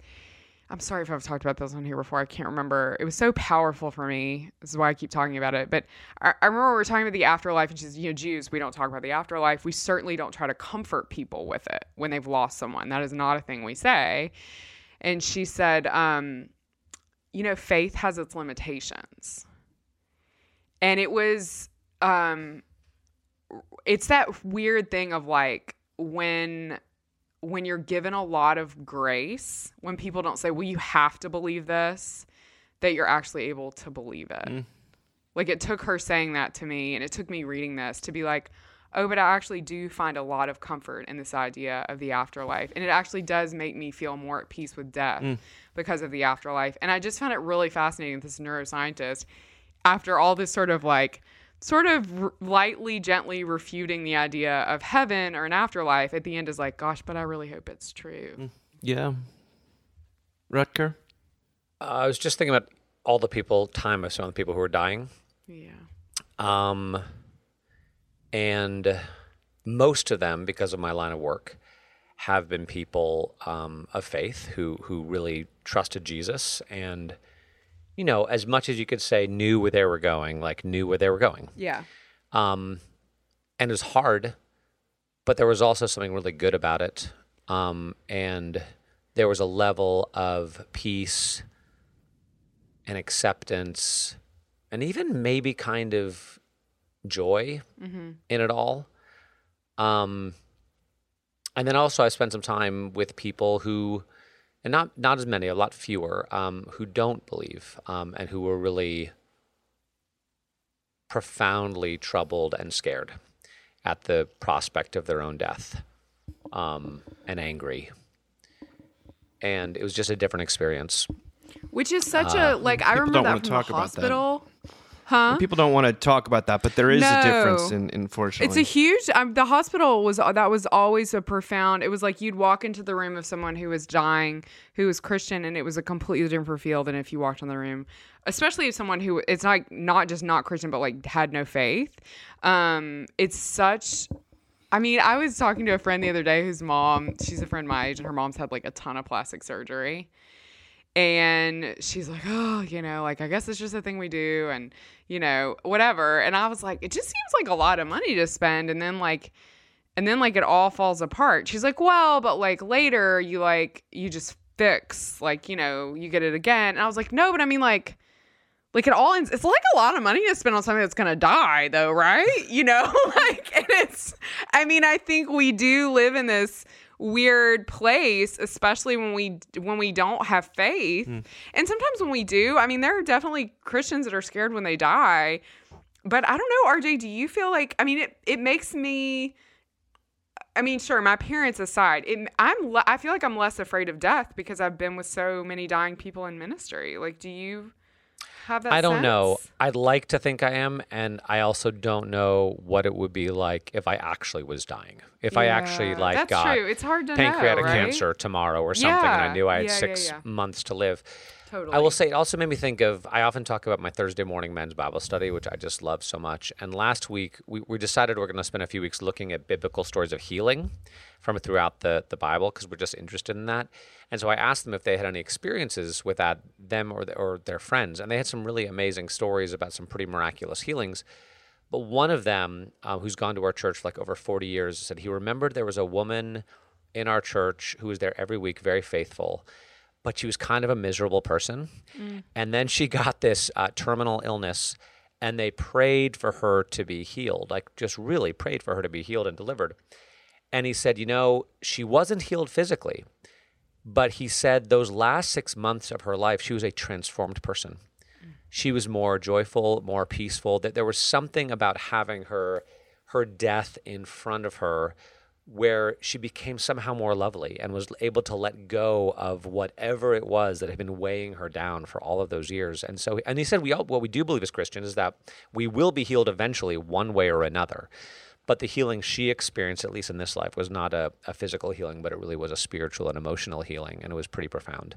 i'm sorry if i've talked about this on here before. I can't remember. It was so powerful for me. This is why i keep talking about it. But i, I remember we were talking about the afterlife and she's you know jews we don't talk about the afterlife. We certainly don't try to comfort people with it when they've lost someone. That is not a thing we say. And she said, um, you know, faith has its limitations. And it was, um, it's that weird thing of like when when you're given a lot of grace, when people don't say, "Well, you have to believe this," that you're actually able to believe it. Mm. Like it took her saying that to me, and it took me reading this to be like, oh, but I actually do find a lot of comfort in this idea of the afterlife. And it actually does make me feel more at peace with death mm. because of the afterlife. And I just found it really fascinating, this neuroscientist, after all this sort of like, sort of r- lightly, gently refuting the idea of heaven or an afterlife, at the end is like, gosh, but I really hope it's true. Yeah. Rutger? Uh, I was just thinking about all the people, time I spent with people who are dying. Yeah. Um, and most of them, because of my line of work, have been people um, of faith who who really trusted Jesus and, you know, as much as you could say, knew where they were going, like knew where they were going. Yeah. Um, and it was hard, but there was also something really good about it. Um, and there was a level of peace and acceptance and even maybe kind of joy in it all. Um, and then also I spent some time with people who, and not not as many, a lot fewer, um, who don't believe um, and who were really profoundly troubled and scared at the prospect of their own death um, and angry. And it was just a different experience. Which is such a like I remember don't that wanna from the talk about that. Huh? People don't want to talk about that, but there is a difference No. in, unfortunately. It's a huge. Um, the hospital was that was always a profound. It was like you'd walk into the room of someone who was dying, who was Christian, and it was a completely different feel than if you walked in the room. Especially if someone who it's like not just not Christian, but like had no faith. Um, it's such. I mean, I was talking to a friend the other day whose mom, she's a friend my age, and her mom's had like a ton of plastic surgery and she's like, oh, you know, like I guess it's just a thing we do, and you know, whatever. And I was like, it just seems like a lot of money to spend, and then like, and then like it all falls apart. She's like, well, but like later you like you just fix, like you know, you get it again. And I was like, no, but I mean like. Like it all ends, it's like a lot of money to spend on something that's gonna die, though, right? (laughs) You know, (laughs) like and it's. I mean, I think we do live in this weird place especially when we when we don't have faith. Hmm. And sometimes when we do i mean there are definitely christians that are scared when they die but i don't know rj do you feel like i mean it, it makes me i mean sure my parents aside it, i'm le- i feel like i'm less afraid of death because i've been with so many dying people in ministry. Like do you I don't know. I'd like to think I am, and I also don't know what it would be like if I actually was dying. If I actually like that's got true. It's hard to know, pancreatic right? cancer tomorrow or something, and I knew I had Yeah, yeah, six yeah. months to live. Totally I will say it also made me think of. I often talk about my Thursday morning men's Bible study, which I just love so much. And last week we, we decided we're going to spend a few weeks looking at biblical stories of healing from throughout the the Bible because we're just interested in that. And so I asked them if they had any experiences with that, them or the, or their friends, and they had some really amazing stories about some pretty miraculous healings. But one of them, uh, who's gone to our church like over 40 years, said he remembered there was a woman in our church who was there every week, very faithful, but she was kind of a miserable person. And then she got this uh, terminal illness, and they prayed for her to be healed, like just really prayed for her to be healed and delivered. And he said, you know, she wasn't healed physically, but he said those last six months of her life, she was a transformed person she was more joyful, more peaceful. That there was something about having her her death in front of her where she became somehow more lovely and was able to let go of whatever it was that had been weighing her down for all of those years. And so, and he said, we all, what we do believe as Christians is that we will be healed eventually, one way or another. But the healing she experienced, at least in this life, was not a, a physical healing, but it really was a spiritual and emotional healing, and it was pretty profound.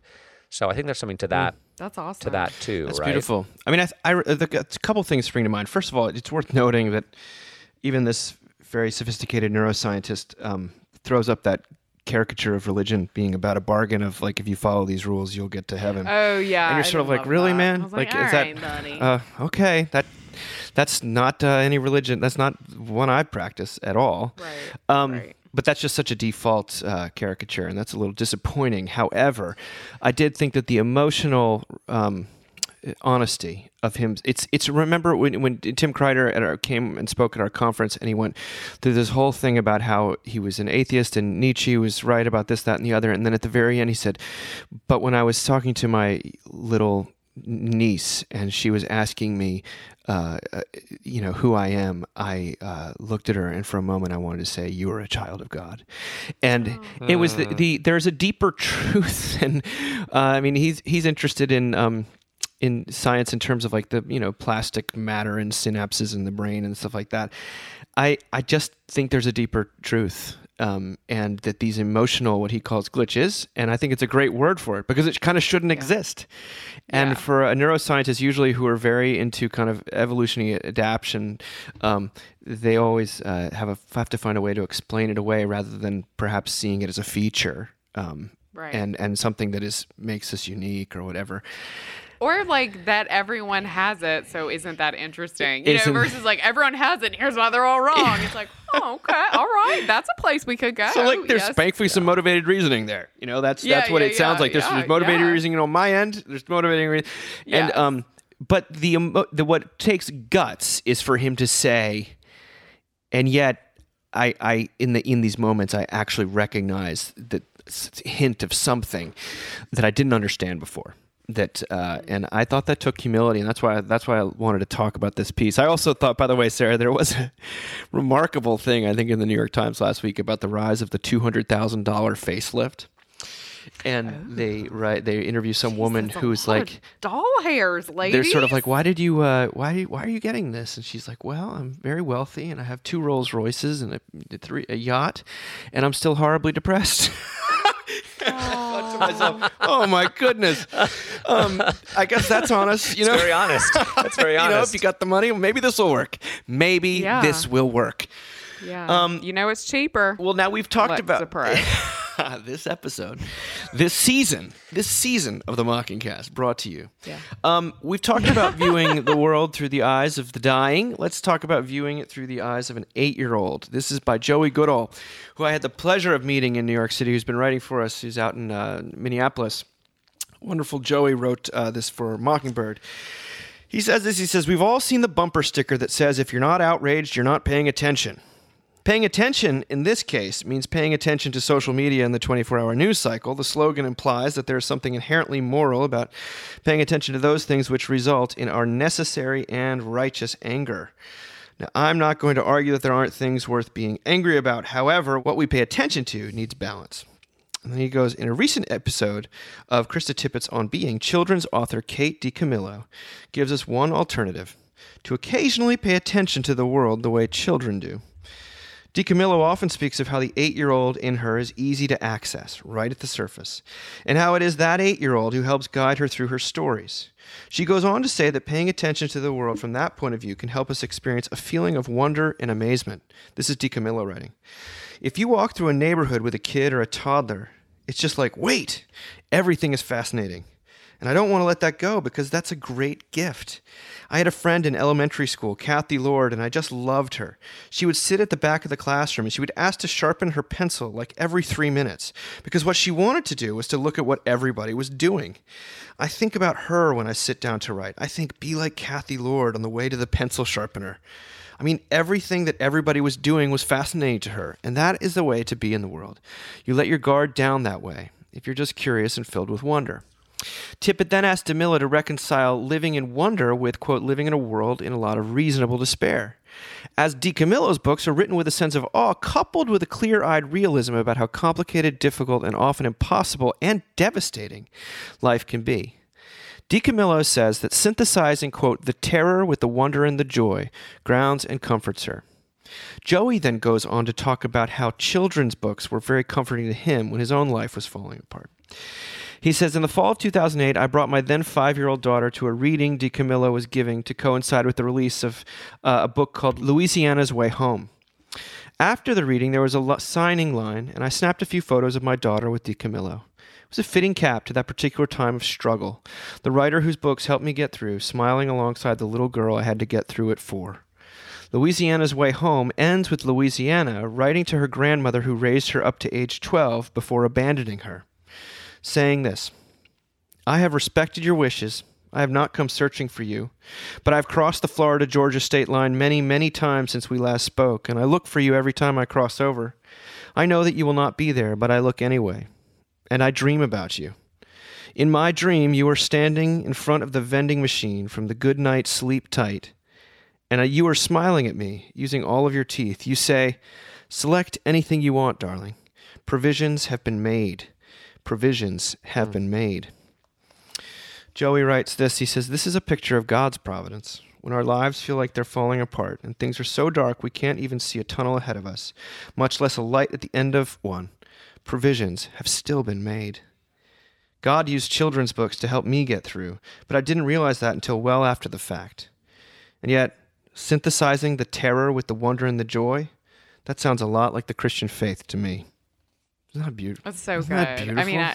So I think there's something to mm, that, That's awesome. to that too, That's right? beautiful. I mean, I, I, the, a couple things spring to mind. First of all, it's worth noting that even this very sophisticated neuroscientist um, throws up that caricature of religion being about a bargain of like if you follow these rules you'll get to heaven. Oh yeah. and you're I sort of like, really, that. man? I was like, is "All that uh, okay? That that's not uh, any religion. That's not one I practice at all. Right, Um, right. But that's just such a default uh, caricature, and that's a little disappointing. However, I did think that the emotional um, honesty of him. It's it's remember when when Tim Kreider at our, came and spoke at our conference, and he went through this whole thing about how he was an atheist and Nietzsche was right about this, that, and the other, and then at the very end he said, "But when I was talking to my little niece and she was asking me." Uh, uh, you know who I am. I uh, looked at her, and for a moment, I wanted to say, "You are a child of God," and it was the, the there's a deeper (laughs) truth, and uh, I mean, he's he's interested in um, in science in terms of like the you know plastic matter and synapses in the brain and stuff like that. I I just think there's a deeper truth. Um, and that these emotional, what he calls glitches, and I think it's a great word for it because it kind of shouldn't exist. And Yeah. for a neuroscientist, usually who are very into kind of evolutionary adaptation, um, they always uh, have a have to find a way to explain it away rather than perhaps seeing it as a feature. Um, Right. and and something that is makes us unique or whatever. Or like that everyone has it, so isn't that interesting? You Isn't- know, versus like everyone has it and here's why they're all wrong. It's like, (laughs) oh, okay, all right, that's a place we could go. So like there's Yes. thankfully some motivated reasoning there. You know, that's Yeah, that's what yeah, it sounds like. There's, yeah, there's motivated yeah. reasoning on my end. There's motivating reasoning, and um, but the, the what takes guts is for him to say, and yet I I in the in these moments I actually recognize that hint of something that I didn't understand before. That uh, and I thought that took humility, and that's why that's why I wanted to talk about this piece. I also thought, by the way, Sarah, there was a (laughs) remarkable thing I think in the New York Times last week about the rise of the two hundred thousand dollar facelift, and they right they interview some woman who's like doll hairs, ladies. they're sort of like, why did you, uh, why, why are you getting this? And she's like, well, I'm very wealthy and I have two Rolls Royces and a, three, a yacht, and I'm still horribly depressed. (laughs) Thought to (laughs) myself, oh my goodness. Um, I guess that's honest, you know. Very honest. (laughs) That's very honest. you know, if you got the money, maybe this will work. Maybe Yeah. this will work. yeah. um, you know, it's cheaper. Well, now we've talked Let's about surprise. (laughs) (laughs) this episode, this season, this season of the Mockingcast brought to you. Yeah. Um, we've talked about viewing the world through the eyes of the dying. Let's talk about viewing it through the eyes of an eight-year-old. This is by Joey Goodall, who I had the pleasure of meeting in New York City. Who's been writing for us. Who's out in uh, Minneapolis. Wonderful Joey wrote uh, this for Mockingbird. He says this. He says, We've all seen the bumper sticker that says, if you're not outraged, you're not paying attention. Paying attention in this case means paying attention to social media and the 24 hour news cycle. The slogan implies that there is something inherently moral about paying attention to those things which result in our necessary and righteous anger. Now, I'm not going to argue that there aren't things worth being angry about. However, what we pay attention to needs balance. And then he goes, in a recent episode of Krista Tippett's On Being, children's author Kate DiCamillo gives us one alternative to occasionally pay attention to the world the way children do. DiCamillo often speaks of how the eight year old in her is easy to access, right at the surface, and how it is that eight year old who helps guide her through her stories. She goes on to say that paying attention to the world from that point of view can help us experience a feeling of wonder and amazement. This is DiCamillo writing. If you walk through a neighborhood with a kid or a toddler, it's just like, wait, everything is fascinating. And I don't want to let that go because that's a great gift. I had a friend in elementary school, Kathy Lord, and I just loved her. She would sit at the back of the classroom and she would ask to sharpen her pencil like every three minutes because what she wanted to do was to look at what everybody was doing. I think about her when I sit down to write. I think, be like Kathy Lord on the way to the pencil sharpener. I mean, everything that everybody was doing was fascinating to her, and that is the way to be in the world. You let your guard down that way if you're just curious and filled with wonder. Tippett then asked DiCamillo to reconcile living in wonder with, quote, living in a world in a lot of reasonable despair. As DiCamillo's books are written with a sense of awe, coupled with a clear eyed realism about how complicated, difficult, and often impossible and devastating life can be. DiCamillo says that synthesizing, quote, the terror with the wonder and the joy grounds and comforts her. Joey then goes on to talk about how children's books were very comforting to him when his own life was falling apart. He says, In the fall of 2008, I brought my then five year old daughter to a reading DiCamillo was giving to coincide with the release of uh, a book called Louisiana's Way Home. After the reading, there was a lo- signing line, and I snapped a few photos of my daughter with DiCamillo. It was a fitting cap to that particular time of struggle. The writer whose books helped me get through, smiling alongside the little girl I had to get through it for. Louisiana's Way Home ends with Louisiana writing to her grandmother who raised her up to age 12 before abandoning her, saying this I have respected your wishes. I have not come searching for you, but I've crossed the Florida Georgia state line many, many times since we last spoke, and I look for you every time I cross over. I know that you will not be there, but I look anyway, and I dream about you. In my dream, you are standing in front of the vending machine from the Good Night Sleep Tight, and you are smiling at me using all of your teeth. You say, Select anything you want, darling. Provisions have been made. Provisions have hmm. been made. Joey writes this. He says, This is a picture of God's providence. When our lives feel like they're falling apart and things are so dark we can't even see a tunnel ahead of us, much less a light at the end of one, provisions have still been made. God used children's books to help me get through, but I didn't realize that until well after the fact. And yet, synthesizing the terror with the wonder and the joy, that sounds a lot like the Christian faith to me. Isn't that beautiful? That's so Isn't good. that I mean, I,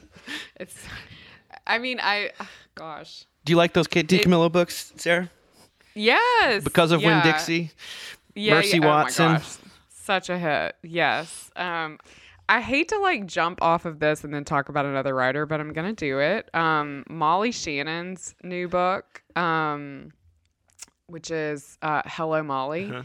(laughs) it's. I mean, I. Gosh. Do you like those Kate DiCamillo books, Sarah? Yes. Because of Winn yeah. Dixie? Yeah, Mercy yeah. Watson. Oh my gosh. Such a hit. Yes. Um, I hate to like jump off of this and then talk about another writer, but I'm gonna do it. Um, Molly Shannon's new book, um, which is uh, Hello Molly, Uh-huh.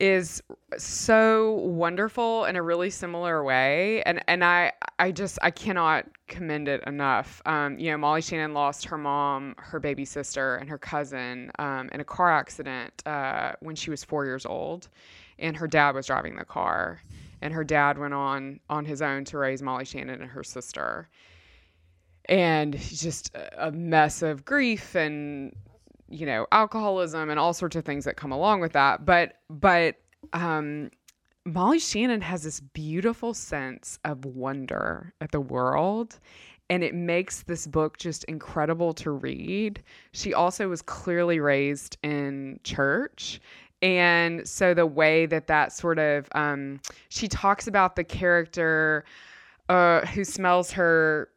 Is so wonderful in a really similar way, and and I I just I cannot commend it enough. Um, you know, Molly Shannon lost her mom, her baby sister, and her cousin um, in a car accident uh, when she was four years old, and her dad was driving the car, and her dad went on on his own to raise Molly Shannon and her sister, and just a a mess of grief and you know alcoholism and all sorts of things that come along with that. But but um molly shannon has this beautiful sense of wonder at the world and it makes this book just incredible to read. She also was clearly raised in church and so the way that that sort of um she talks about the character uh who smells her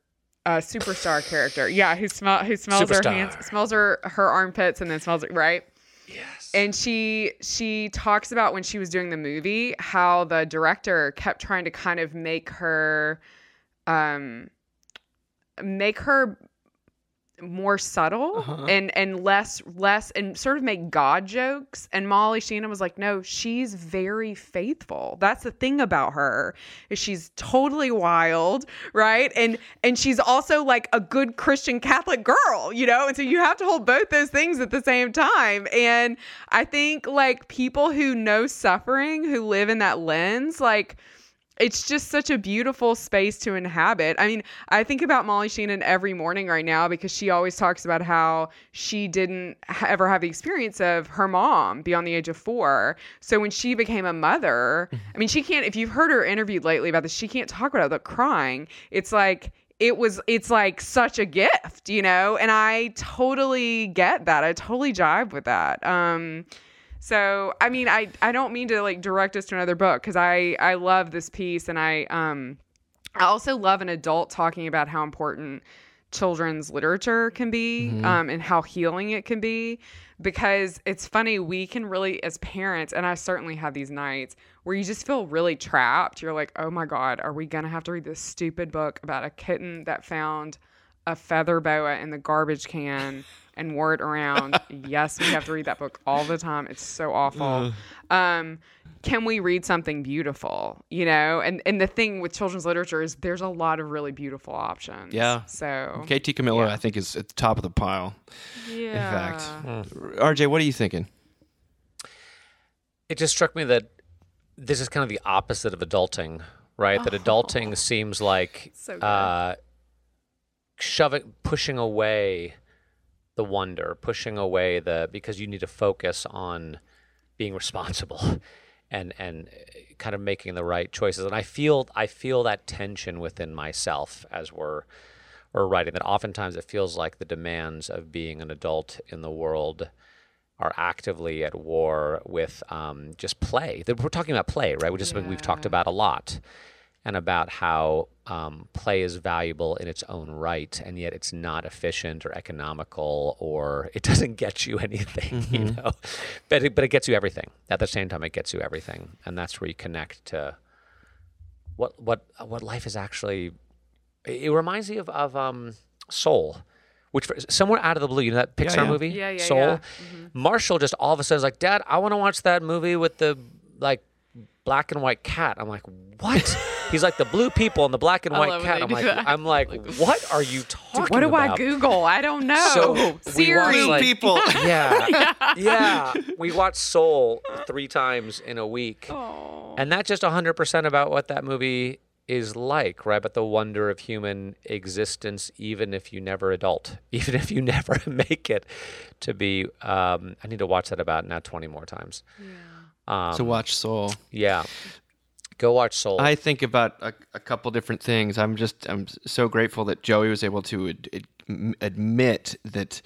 uh, superstar character. Yeah, who smell who smells her hands, smells her her armpits, and then smells it right. Yes. And she she talks about when she was doing the movie how the director kept trying to kind of make her, um, make her more subtle Uh-huh. and and less less and sort of make god jokes. And molly shannon was like no she's very faithful. That's the thing about her is she's totally wild right? And and she's also like a good christian catholic girl you know? And so you have to hold both those things at the same time. And i think like people who know suffering who live in that lens like it's just such a beautiful space to inhabit. I mean, I think about Molly Shannon every morning right now because she always talks about how she didn't ever have the experience of her mom beyond the age of four. So when she became a mother, I mean, she can't, if you've heard her interviewed lately about this, she can't talk about it without crying. It's like, it was, it's like such a gift, you know? And I totally get that. I totally jive with that. Um, so I mean, I I don't mean to like direct us to another book because I I love this piece and I um I also love an adult talking about how important children's literature can be um, and how healing it can be because it's funny we can really as parents and i certainly have these nights where you just feel really trapped. You're like oh my god are we gonna have to read this stupid book about a kitten that found a feather boa in the garbage can and wore it around. (laughs) yes, we have to read that book all the time. It's so awful. Um, can we read something beautiful? You know, and and the thing with children's literature is there's a lot of really beautiful options. Yeah. So Kate DiCamillo, Yeah. I think, is at the top of the pile. yeah. In fact, RJ, what are you thinking? It just struck me that this is kind of the opposite of adulting, right? That adulting seems like (laughs) So good. uh, shoving, pushing away the wonder, pushing away the because you need to focus on being responsible (laughs) and and uh, kind of making the right choices. And I feel I feel that tension within myself as we're we're writing that oftentimes it feels like the demands of being an adult in the world are actively at war with um, just play. We're talking about play, right? Which is something we've talked about a lot, and about how um, play is valuable in its own right, and yet it's not efficient or economical, or (laughs) it doesn't get you anything, you know. But it, but it gets you everything. At the same time, it gets you everything, and that's where you connect to what what what life is actually. It it reminds me of of um, Soul, which for, somewhere out of the blue, you know that Pixar yeah. movie, Yeah, yeah, Soul. yeah. Marshall just all of a sudden is like, Dad, I want to watch that movie with the like black and white cat. I'm like, what? (laughs) He's like the blue people and the black and white cat. I'm like. I'm like, (laughs) what are you talking about? What do about? I Google? I don't know. So we (laughs) watched Siri. like people. (laughs) yeah, yeah. We watched Soul three times in a week, and that's just 100 percent about what that movie is like, right? But the wonder of human existence, even if you never adult, even if you never make it to be. Um, I need to watch that about now 20 more times. Um, to watch Soul. yeah, go watch Soul. I think about a, a couple different things. I'm just I'm so grateful that Joey was able to ad, ad, admit that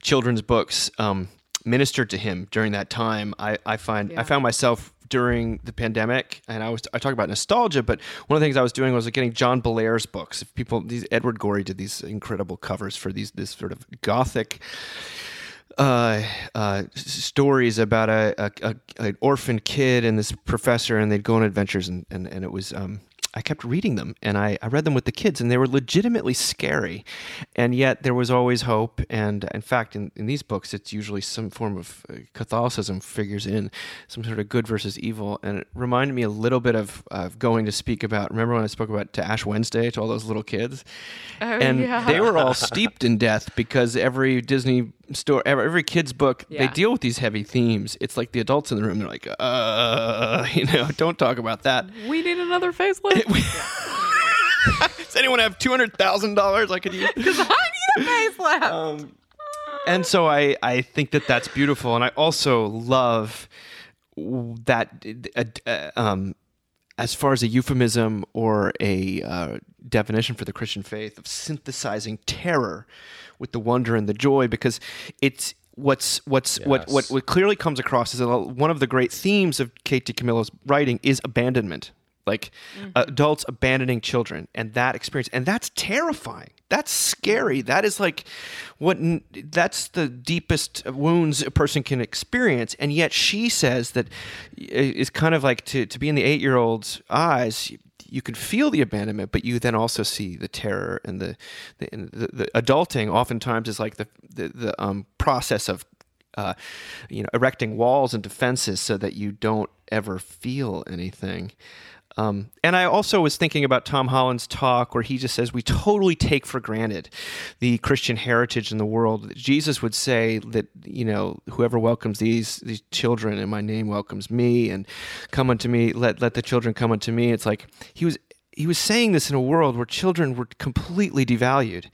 children's books um, ministered to him during that time. I, I find I found myself during the pandemic, and I was I talk about nostalgia, but one of the things I was doing was getting John Bellairs' books. If people, these Edward Gorey did these incredible covers for these this sort of gothic uh, uh, stories about a, a, a an orphan kid and this professor, and they'd go on adventures, and and, and it was. Um, I kept reading them, and I, I read them with the kids, and they were legitimately scary, and yet there was always hope. And in fact, in, in these books, it's usually some form of uh, Catholicism figures in some sort of good versus evil, and it reminded me a little bit of, of going to speak about. Remember when I spoke about to Ash Wednesday to all those little kids, and yeah. they were all steeped in death because every Disney store, every, kid's book, they deal with these heavy themes. It's like the adults in the room, they're like, uh, (laughs) you know, don't talk about that. We need another facelift. (laughs) Does anyone have two hundred thousand dollars I could use? (laughs) Because I need a facelift. Um, and so I, I think that that's beautiful, and I also love that uh, uh, um, as far as a euphemism or a uh, definition for the Christian faith of synthesizing terror with the wonder and the joy, because it's what's what's what, what what clearly comes across is that one of the great themes of Kate DiCamillo's writing is abandonment. Like mm-hmm. adults abandoning children and that experience. And that's terrifying. That's scary. That is like what that's the deepest wounds a person can experience. And yet she says that uh, is kind of like to, to be in the eight year old's eyes you can feel the abandonment, but you then also see the terror and the the, and the, the adulting. Oftentimes is like the the, the um, process of uh, you know erecting walls and defenses so that you don't ever feel anything. Um, and I also was thinking about Tom Holland's talk where he just says we totally take for granted the Christian heritage in the world. Jesus would say that you know whoever welcomes these these children in my name welcomes me, and come unto me. Let let the children come unto me. It's like he was he was saying this in a world where children were completely devalued.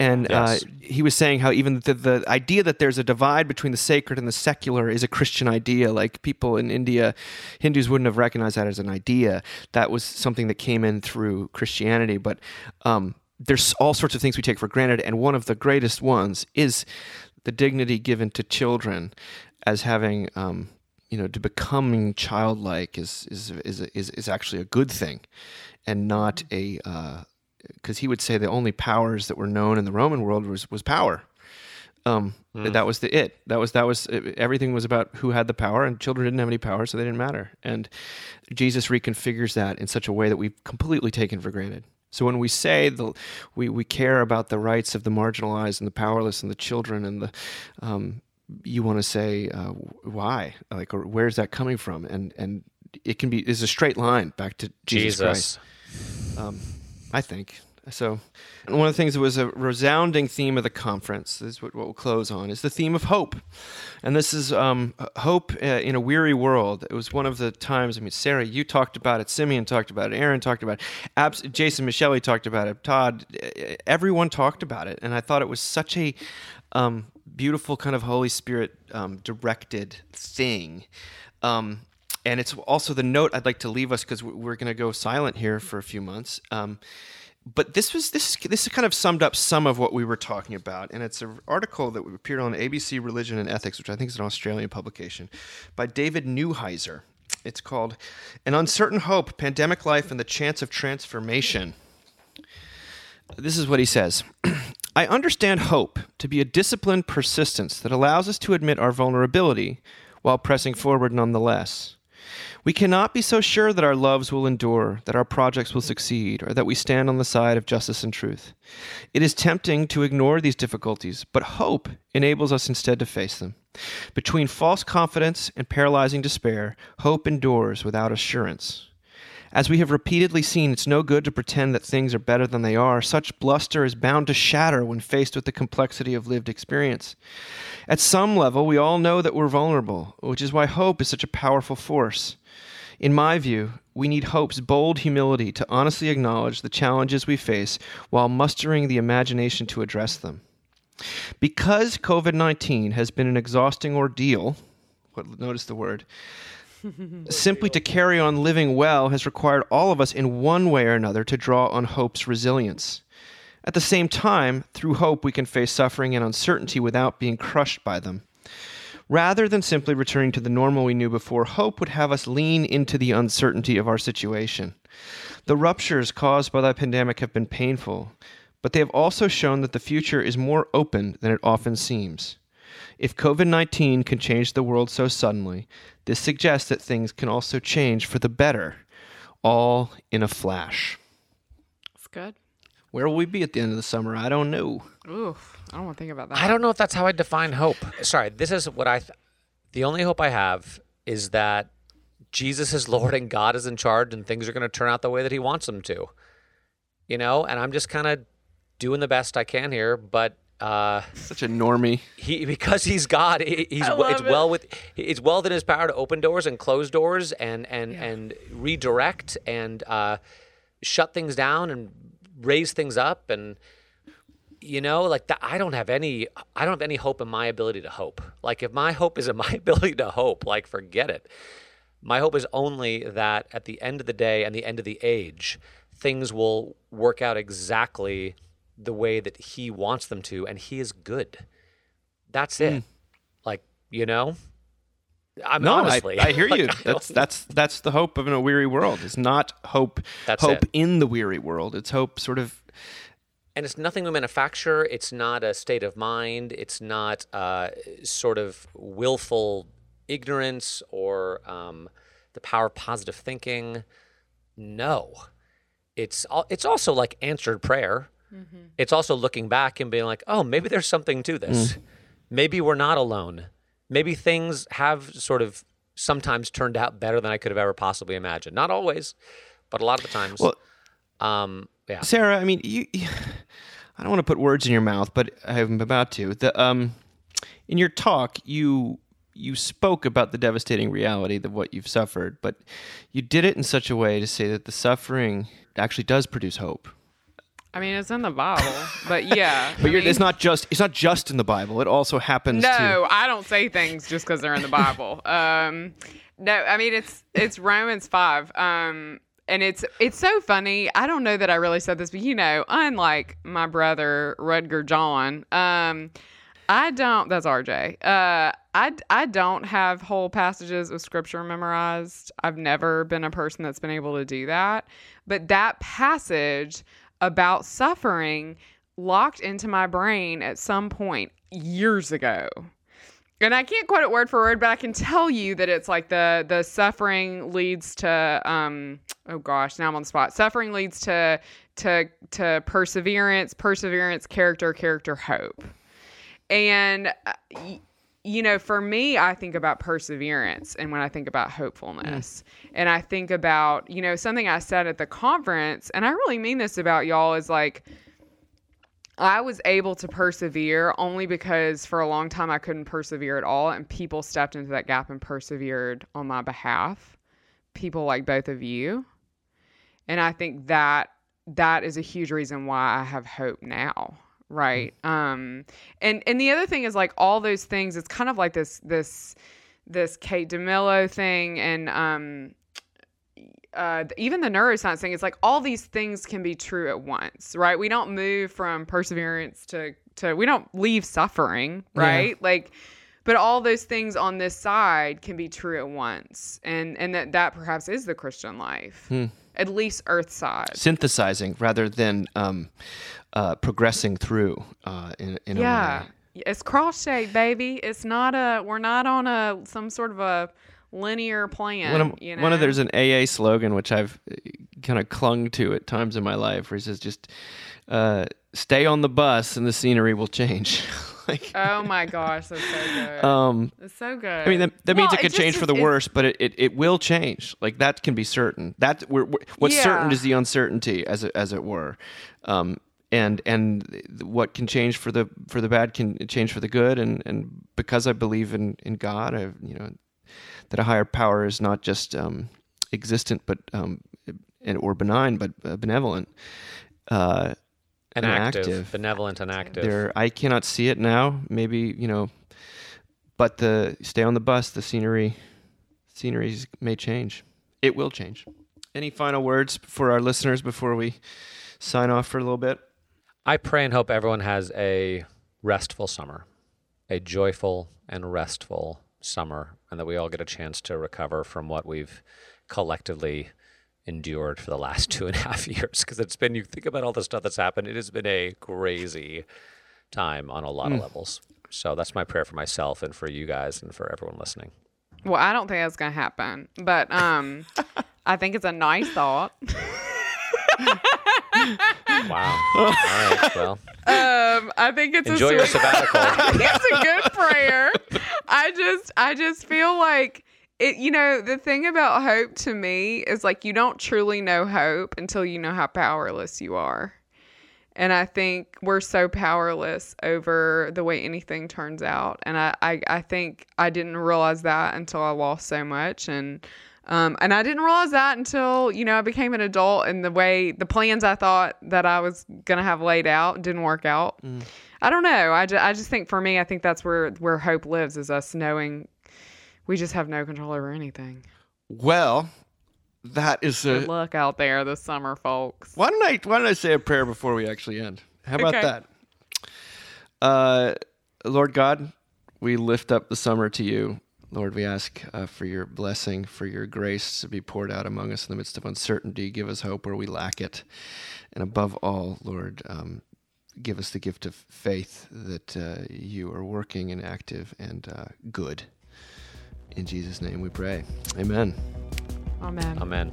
And Yes. uh, he was saying how even the, the idea that there's a divide between the sacred and the secular is a Christian idea. Like people in India, Hindus wouldn't have recognized that as an idea. That was something that came in through Christianity. But um, there's all sorts of things we take for granted, and one of the greatest ones is the dignity given to children as having. Um, you know, to becoming childlike is is is is, is actually a good thing, and not a because he would say the only powers that were known in the Roman world was was power. Um, That was the it. That was that was everything was about who had the power, and children didn't have any power, so they didn't matter. And Jesus reconfigures that in such a way that we've completely taken for granted. So when we say the, we, we care about the rights of the marginalized and the powerless and the children and the, um, you want to say uh, why, like, or where's that coming from? And and it can be is a straight line back to Jesus, Christ. Jesus. I think. So, one of the things that was a resounding theme of the conference, this is what, what we'll close on, is the theme of hope. And this is um, hope uh, in a weary world. It was one of the times, I mean, Sarah, you talked about it, Simeon talked about it, Aaron talked about it, Abs- Jason Micheli talked about it, Todd, everyone talked about it. And I thought it was such a um, beautiful kind of Holy Spirit um, directed thing. Um, and it's also the note I'd like to leave us because we're going to go silent here for a few months. Um, but this was this this is kind of summed up some of what we were talking about, and it's an article that appeared on ABC Religion and Ethics, which I think is an Australian publication, by David Newheiser. It's called "An Uncertain Hope: Pandemic Life and the Chance of Transformation." This is what he says. (clears throat) I understand hope to be a disciplined persistence that allows us to admit our vulnerability while pressing forward nonetheless. We cannot be so sure that our loves will endure, that our projects will succeed, or that we stand on the side of justice and truth. It is tempting to ignore these difficulties, but hope enables us instead to face them. Between false confidence and paralyzing despair, hope endures without assurance. As we have repeatedly seen, it's no good to pretend that things are better than they are. Such bluster is bound to shatter when faced with the complexity of lived experience. At some level, we all know that we're vulnerable, which is why hope is such a powerful force. In my view, we need hope's bold humility to honestly acknowledge the challenges we face while mustering the imagination to address them. Because COVID 19 has been an exhausting ordeal, what, notice the word, (laughs) simply to carry on living well has required all of us in one way or another to draw on hope's resilience. At the same time, through hope, we can face suffering and uncertainty without being crushed by them. Rather than simply returning to the normal we knew before, hope would have us lean into the uncertainty of our situation. The ruptures caused by the pandemic have been painful, but they have also shown that the future is more open than it often seems. If COVID 19 can change the world so suddenly, this suggests that things can also change for the better, all in a flash. It's good. Where will we be at the end of the summer? I don't know. Oof. I don't want to think about that. I don't know if that's how I define hope. Sorry, this is what I. Th- the only hope I have is that Jesus is Lord and God is in charge, and things are going to turn out the way that He wants them to. You know, and I'm just kind of doing the best I can here, but uh, Such a normie. he because he's God, he- he's it's it. well with it's well within his power to open doors and close doors and and and redirect and uh, shut things down and raise things up and you know like that I don't have any I don't have any hope in my ability to hope. Like if my hope is in my (laughs) ability to hope, like forget it. My hope is only that at the end of the day and the end of the age, things will work out exactly the way that he wants them to, and he is good. That's hmm. it. Like, you know? I'm No, honestly. I, I hear (laughs) you. I That's that's that's the hope of in a weary world. It's not hope That's hope it. in the weary world. It's hope sort of and it's nothing we manufacture. It's not a state of mind. It's not uh, sort of willful ignorance or um, the power of positive thinking. No, it's al- it's also like answered prayer. It's also looking back and being like, oh, maybe there's something to this. Maybe we're not alone. Maybe things have sort of sometimes turned out better than I could have ever possibly imagined. Not always, but a lot of the times. Well- um, yeah. Sarah, I mean, you, you- I don't want to put words in your mouth, but I'm about to. The um, in your talk, you you spoke about the devastating reality of what you've suffered, but you did it in such a way to say that the suffering actually does produce hope. I mean, it's in the Bible, but yeah. (laughs) But I mean- it's not just it's not just in the Bible. It also happens to No, I don't say things just because they're in the Bible. (laughs) Um, no, I mean it's it's Romans five. Um, and it's it's so funny. I don't know that I really said this, but you know, unlike my brother Rudger John, um, I don't. That's RJ. Uh, I I don't have whole passages of scripture memorized. I've never been a person that's been able to do that. But that passage about suffering locked into my brain at some point years ago. And I can't quote it word for word, but I can tell you that it's like the the suffering leads to um oh gosh, now I'm on the spot. Suffering leads to to to perseverance, perseverance, character, character, hope. And uh, you know, for me, I think about perseverance and when I think about hopefulness. Mm. And I think about, you know, something I said at the conference, and I really mean this about y'all is like I was able to persevere only because for a long time I couldn't persevere at all and people stepped into that gap and persevered on my behalf. People like both of you. And I think that that is a huge reason why I have hope now. Right. Um and and the other thing is like all those things it's kind of like this this this Kate DiCamillo thing and um uh, even the neuroscience thing it's like all these things can be true at once, right? We don't move from perseverance to to we don't leave suffering, right? Like, but all those things on this side can be true at once, and and that that perhaps is the Christian life, at least Earth side. Synthesizing rather than um, uh, progressing through uh, in, in a Yeah, way. it's cross shaped, baby. It's not a we're not on a some sort of a linear plan. One of, you know? one of there's an AA slogan which I've kind of clung to at times in my life, where it says just uh, stay on the bus and the scenery will change. (laughs) (laughs) like, Oh my gosh, that's so good. um, it's so good. I mean, that, that means it could just change for the worse, but it, it, it will change. Like that can be certain. That we're, we're- what's certain is the uncertainty, as it, as it were. Um, and and what can change for the for the bad can change for the good. And, and because I believe in, in God, I you know that a higher power is not just um, existent, but um, and or benign, but uh, benevolent. Uh, And active, active. benevolent and active. there, I cannot see it now. Maybe you know, but the stay on the bus. The scenery, sceneries may change. It will change. Any final words for our listeners before we sign off for a little bit? I pray and hope everyone has a restful summer, a joyful and restful summer, and that we all get a chance to recover from what we've collectively endured for the last (laughs) two and a half years. Because it's been, you think about all the stuff that's happened, it has been a crazy time on a lot of levels. So that's my prayer for myself and for you guys and for everyone listening. Well, I don't think that's gonna happen, but um, (laughs) I think it's a nice thought. (laughs) Wow. all right. Well, Um, I think it's enjoy a your sabbatical. it's a good prayer. I just, I just feel like it. You know, the thing about hope to me is like you don't truly know hope until you know how powerless you are. And I think we're so powerless over the way anything turns out. And I, I, I think I didn't realize that until I lost so much. And um, and I didn't realize that until, you know, I became an adult and the way the plans I thought that I was going to have laid out didn't work out. I don't know. I, ju- I just think for me, I think that's where, where hope lives is us knowing we just have no control over anything. Well, that is Good a. luck out there this summer, folks. Why don't I why don't I say a prayer before we actually end? How about Okay. that? Uh, Lord God, we lift up the summer to you. Lord, we ask uh, for your blessing, for your grace to be poured out among us in the midst of uncertainty. Give us hope where we lack it. And above all, Lord, um, give us the gift of faith that uh, you are working and active and uh, good. In Jesus' name we pray. Amen. Amen. Amen.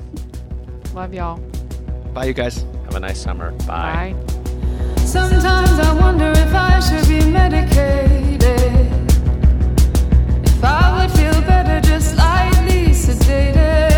Love y'all. Bye, you guys. Have a nice summer. Bye. Bye. Sometimes I wonder if I should be medicated. If I would feel better just lightly sedated.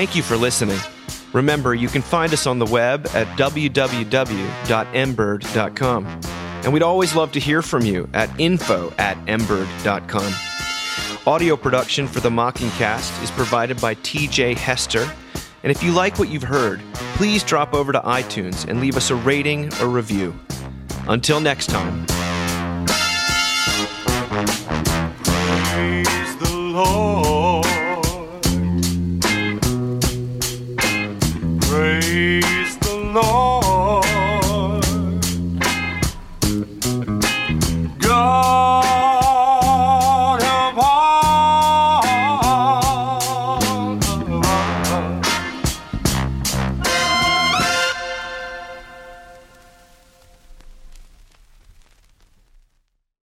Thank you for listening. Remember, you can find us on the web at www.mbird.com. And we'd always love to hear from you at info at mbird.com. Audio production for the Mockingcast is provided by TJ Hester And if you like what you've heard, please drop over to iTunes and leave us a rating or review. Until next time. Praise the Lord.